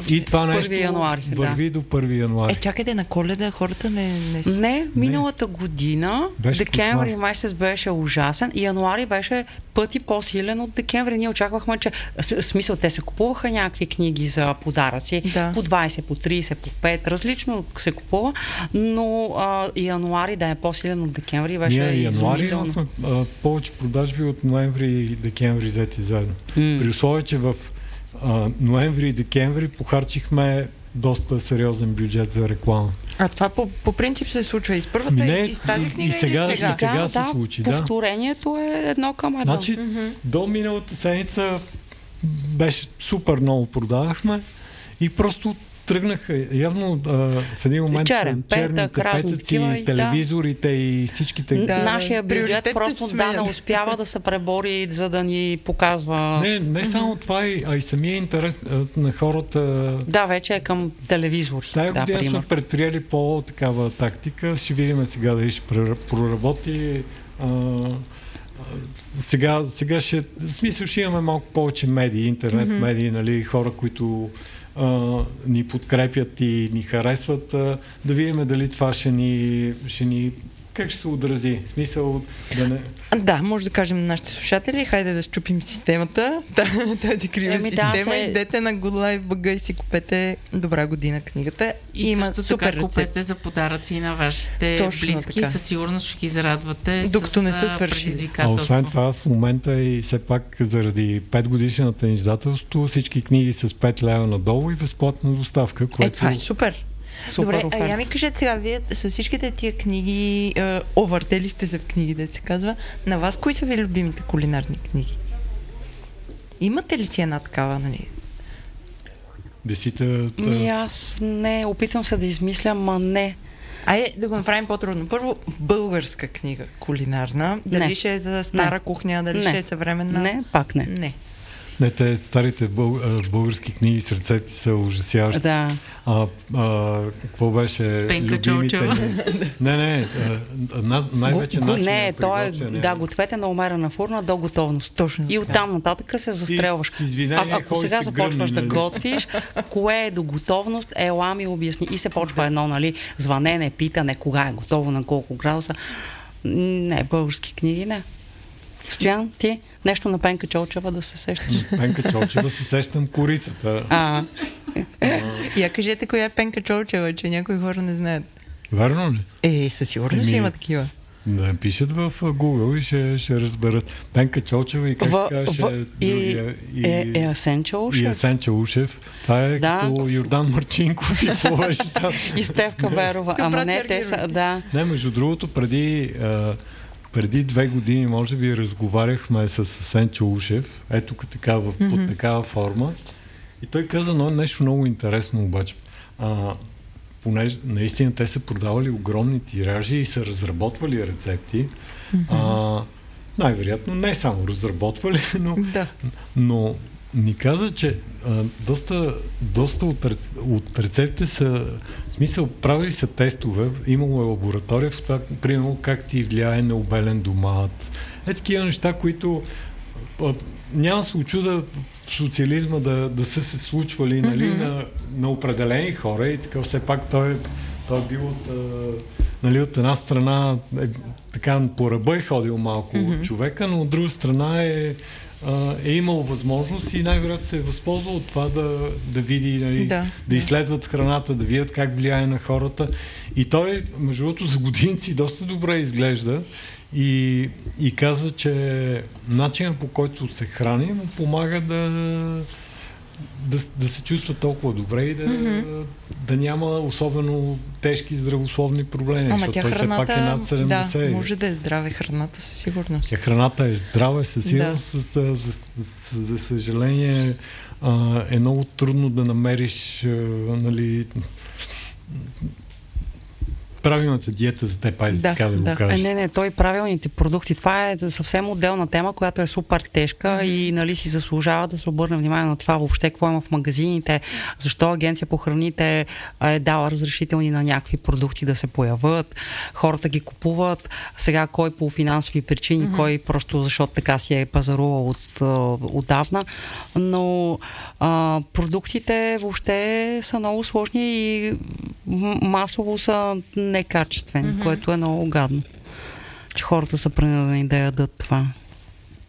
И това 1 нещо януари. Да. върви до 1 януари. Е, чакайте, на коледа хората не... не... Не, миналата година Беше декември кошмар. месец беше ужасен и януари беше пъти по-силен от декември. Ние очаквахме, че в смисъл те се купуваха някакви книги за подаръци Да. по 20, по 30, по 5, различно се купува, но а, януари да е по-силен от декември беше Ние януари имахме а, повече продажби от ноември и декември взети заедно. М. При условие, че в а, ноември и декември похарчихме доста сериозен бюджет за реклама. А това по, по принцип се случва и с първата, не, и, и с тази книга и сега- или сега? и сега се да, случи, да. Повторението е едно към едно. Значи, до миналата седмица беше супер много продавахме и просто тръгнаха явно а, в един момент Черен черните петък, петъци, и да. телевизорите и всичките... Да, Нашия бюджет приоритетите просто да, не успява да се пребори, за да ни показва. Не, не само това, а и самия интерес на хората. Да, вече е към телевизори. Тая да, година сме предприели по-такава тактика. Ще видим сега дали ще проработи. А, а, сега, сега ще, в смисъл ще имаме малко повече медии, интернет mm-hmm. медии, нали, хора, които а, ни подкрепят и ни харесват, а, да видим дали това ще ни, ще ни как ще се отрази. В смисъл да не... Да, може да кажем на нашите слушатели, хайде да щупим системата, та- тази крива Еми да, система. се- Идете на Good Life BG и си купете Добра година книгата. И Има също супер така рецепт. купете за подаръци на вашите Точно близки. така. Със сигурност ще ги зарадвате Докато с не са а, свършили. А освен това, в момента и все пак заради 5 годишната издателство, всички книги с 5 лева надолу и безплатна доставка, Е, което това е супер. Супер Добре, а оферта. я ми кажете сега, вие с всичките тия книги, е, овъртели сте се в книги, да се казва, на вас кои са ви любимите кулинарни книги? Имате ли си една такава, нали? десита... Ми аз не, опитвам се да измисля, ма не. Айде да го направим по-трудно. Първо, българска книга кулинарна. Дали Не. ще е за стара Не. кухня, дали Не. ще е съвременна? Не, пак не. Не. Не, те старите бъл, български книги с рецепти са ужасяващи. Да. А, а, какво беше? Пенка любимите Чолчева. ни? Не, не, а, на, най-вече Го- начин не, на то е, да, гответе на умерена фурна до готовност. Точно И оттам нататък се застрелваш. с извинение а, ако сега започваш гръмни, да готвиш, кое е до готовност, ела ми обясни. И се почва едно, нали, звънене, питане, кога е готово, на колко градуса. Не, български книги, не. Стоян, ти нещо на Пенка Чолчева да се сещаш. Пенка Чолчева се сещам корицата. А, Я кажете коя е Пенка Чолчева, че някои хора не знаят. Верно ли? Е, със сигурност Еми, има такива. Да напишат в Google и ще, ще разберат. Пенка Чолчева и как В- се казваше в- и- другия? Е, е Асен и Чаушев. Асен Чаушев. Това е Да. като Йордан Марчинков и какво беше там. И Стевка Берова. Ама не, те са, да. Не, между другото, преди, а, преди две години, може би, разговаряхме с Асен Чаушев, ето такава, mm-hmm. под такава форма. И той каза но нещо много интересно обаче. А, понеже наистина те са продавали огромни тиражи и са разработвали рецепти. Mm-hmm. А, най-вероятно не само разработвали, но, Да. но ни каза, че а, доста, доста от, от рецептите са, в смисъл, правили са тестове, имало е лаборатория в това, примерно, как ти влияе на обелен домат. Е такива неща, които а, няма се очуда в социализма да, да са се случвали нали, mm-hmm. на, на определени хора и така все пак той, той е бил от, а, нали, от една страна е, така по ръба е ходил малко mm-hmm. човека, но от друга страна е, е имал възможност и най-вероятно се е възползвал от това да, да види, нали, Да, да, изследват храната, да видят как влияе на хората. И той, между другото, за годинци доста добре изглежда и, и каза, че начинът по който се храни му помага да, да, да се чувства толкова добре и да, mm-hmm. да няма особено тежки здравословни проблеми, Ама защото тя той все пак е над 70. да, може да е здраве храната със сигурност. Тя храната е здрава, със сигурност, Да. за, за, за, за съжаление а, е много трудно да намериш а, нали, правилната диета за теб, айде Да, така да, да. го кажа. Е, не, не, той правилните продукти. Това е съвсем отделна тема, която е супер тежка и нали си заслужава да се обърне внимание на това въобще какво има в магазините, защо агенция по храните е дала разрешителни на някакви продукти да се появят, хората ги купуват, сега кой по финансови причини, mm-hmm. кой просто защото така си е пазарувал от, отдавна, но а, продуктите въобще са много сложни и масово са некачествени, mm-hmm. което е много гадно. Че хората са принудени да ядат това.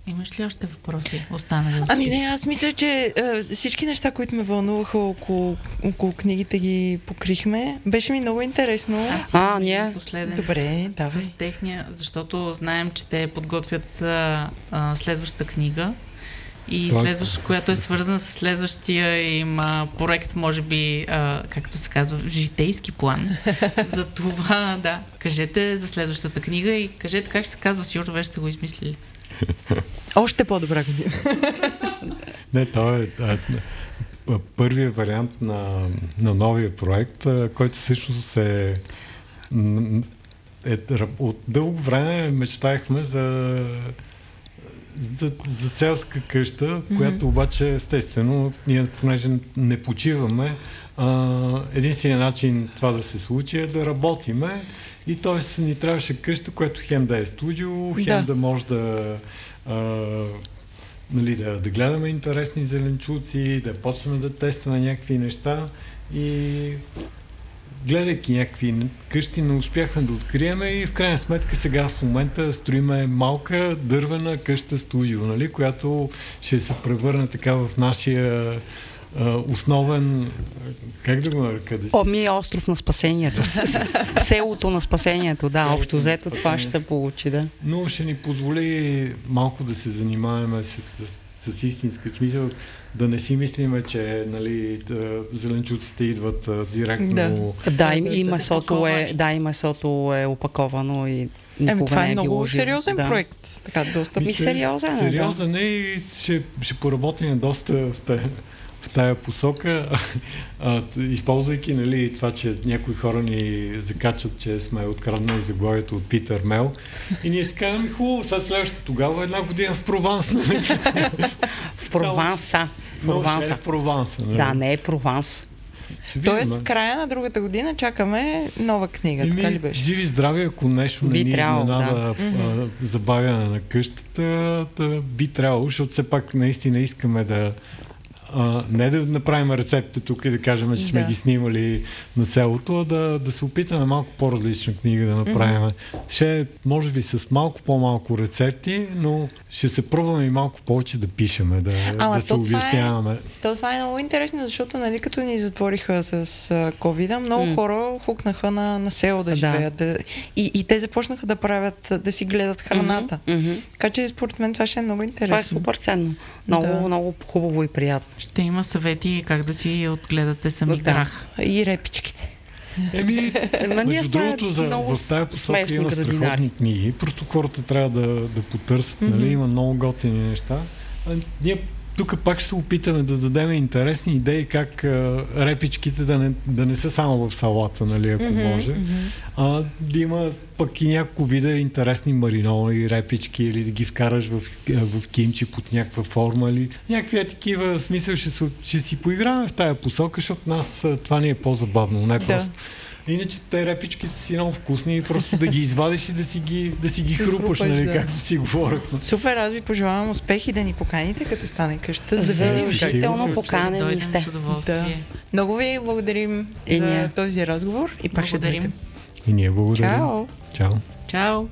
Имаш ли още въпроси? Останали от Ами не, аз мисля, че а, всички неща, които ме вълнуваха около, около книгите ги покрихме. Беше ми много интересно. Аз А, ние? последен. Добре, давай. С техния, защото знаем, че те подготвят а, а, следващата книга и Това- следващ, която е свързана с следващия им а, проект, може би, а, както се казва, житейски план. за това, да, кажете за следващата книга и кажете как ще се казва, сигурно вече сте го измислили. Още по-добра година. Не, той е а, първият вариант на, на новия проект, а, който всъщност е, е от дълго време мечтаехме за за, за селска къща, mm-hmm. която обаче естествено ние понеже не почиваме, а, единственият начин това да се случи е да работиме и т.е. ни трябваше къща, която хем да е студио, хем Да. да, да може да а, нали, да, да гледаме интересни зеленчуци, да почнем да тестваме някакви неща и гледайки някакви къщи, не успяхме да откриеме и в крайна сметка сега в момента строиме малка дървена къща студио, нали, която ще се превърне така в нашия основен, как да го нарека? Да си- Оми остров на спасението. Селото на спасението, да, Селото общо взето това ще се получи, да. но ще ни позволи малко да се занимаваме с, с, с истинска смисъл, да не си мислиме, че нали, да, зеленчуците идват директно. Да. Да, и, и да, месото е, да, и месото е опаковано и Еми, това не е е било много живо. сериозен да. проект. Така, доста Ми, се- сериозен е, да. Сериозен е и ще, ще поработим доста в тая, в тая посока, а, използвайки нали, това, че някои хора ни закачат, че сме откраднали заглавието от Питър Мел. И ние си казваме, хубаво, сега следващата тогава една година в Прованс. Нали? В Прованса. В ще е Прованса. в Прованса. Нали? Да, не е Прованс. Видим, Тоест, края на другата година чакаме нова книга, така ли Еми, беше? живи здрави, ако нещо не Би ни трябвало, изненада а, забавяне на къщата, да, би трябвало, защото все пак наистина искаме да а, не да направим рецепта тук и да кажем, че сме Да. ги снимали на селото, а да, да се опитаме малко по-различна книга да направим. Mm-hmm. Ще, може би с малко по-малко рецепти, но ще се пробваме и малко повече да пишеме, да, Ама да се то това е- обясняваме. То това е много интересно, защото нали, като ни затвориха с covid много М. хора хукнаха на, на село да Да. живеят. Да, и, и те започнаха да правят, да си гледат храната. Мгм. Така че според мен това ще е много интересно. Това е супер ценно. Много, Да. много хубаво и приятно. Ще има съвети как да си отгледате сами Да. грах. И репичките. Еми, между другото, за, в тази посока има градинари. страхотни книги. Просто хората трябва да, да потърсят. Mm-hmm. Нали? Има много готини неща. А, ние тук пак ще се опитаме да дадем интересни идеи как а, репичките да не, да не са само в салата, нали, ако mm-hmm, може. А, да има пък и няколко вида интересни мариноли, репички или да ги вкараш в, в кимчи под някаква форма или някакви е такива смисъл ще, ще си поиграваме в тая посока, защото нас това ни е по-забавно, не Да. Иначе те репичките са си много вкусни и просто да ги извадиш и да си ги, да си ги хрупаш, хрупаш, нали, да. както си говорихме. Супер, аз ви пожелавам успехи да ни поканите, като стане къща, за да Задължително Ще поканени сте. с удоволствие. Много ви благодарим И за ние. този разговор и пак ще Благодарим. дойдете. И ние благодарим. Чао! Чао. Чао!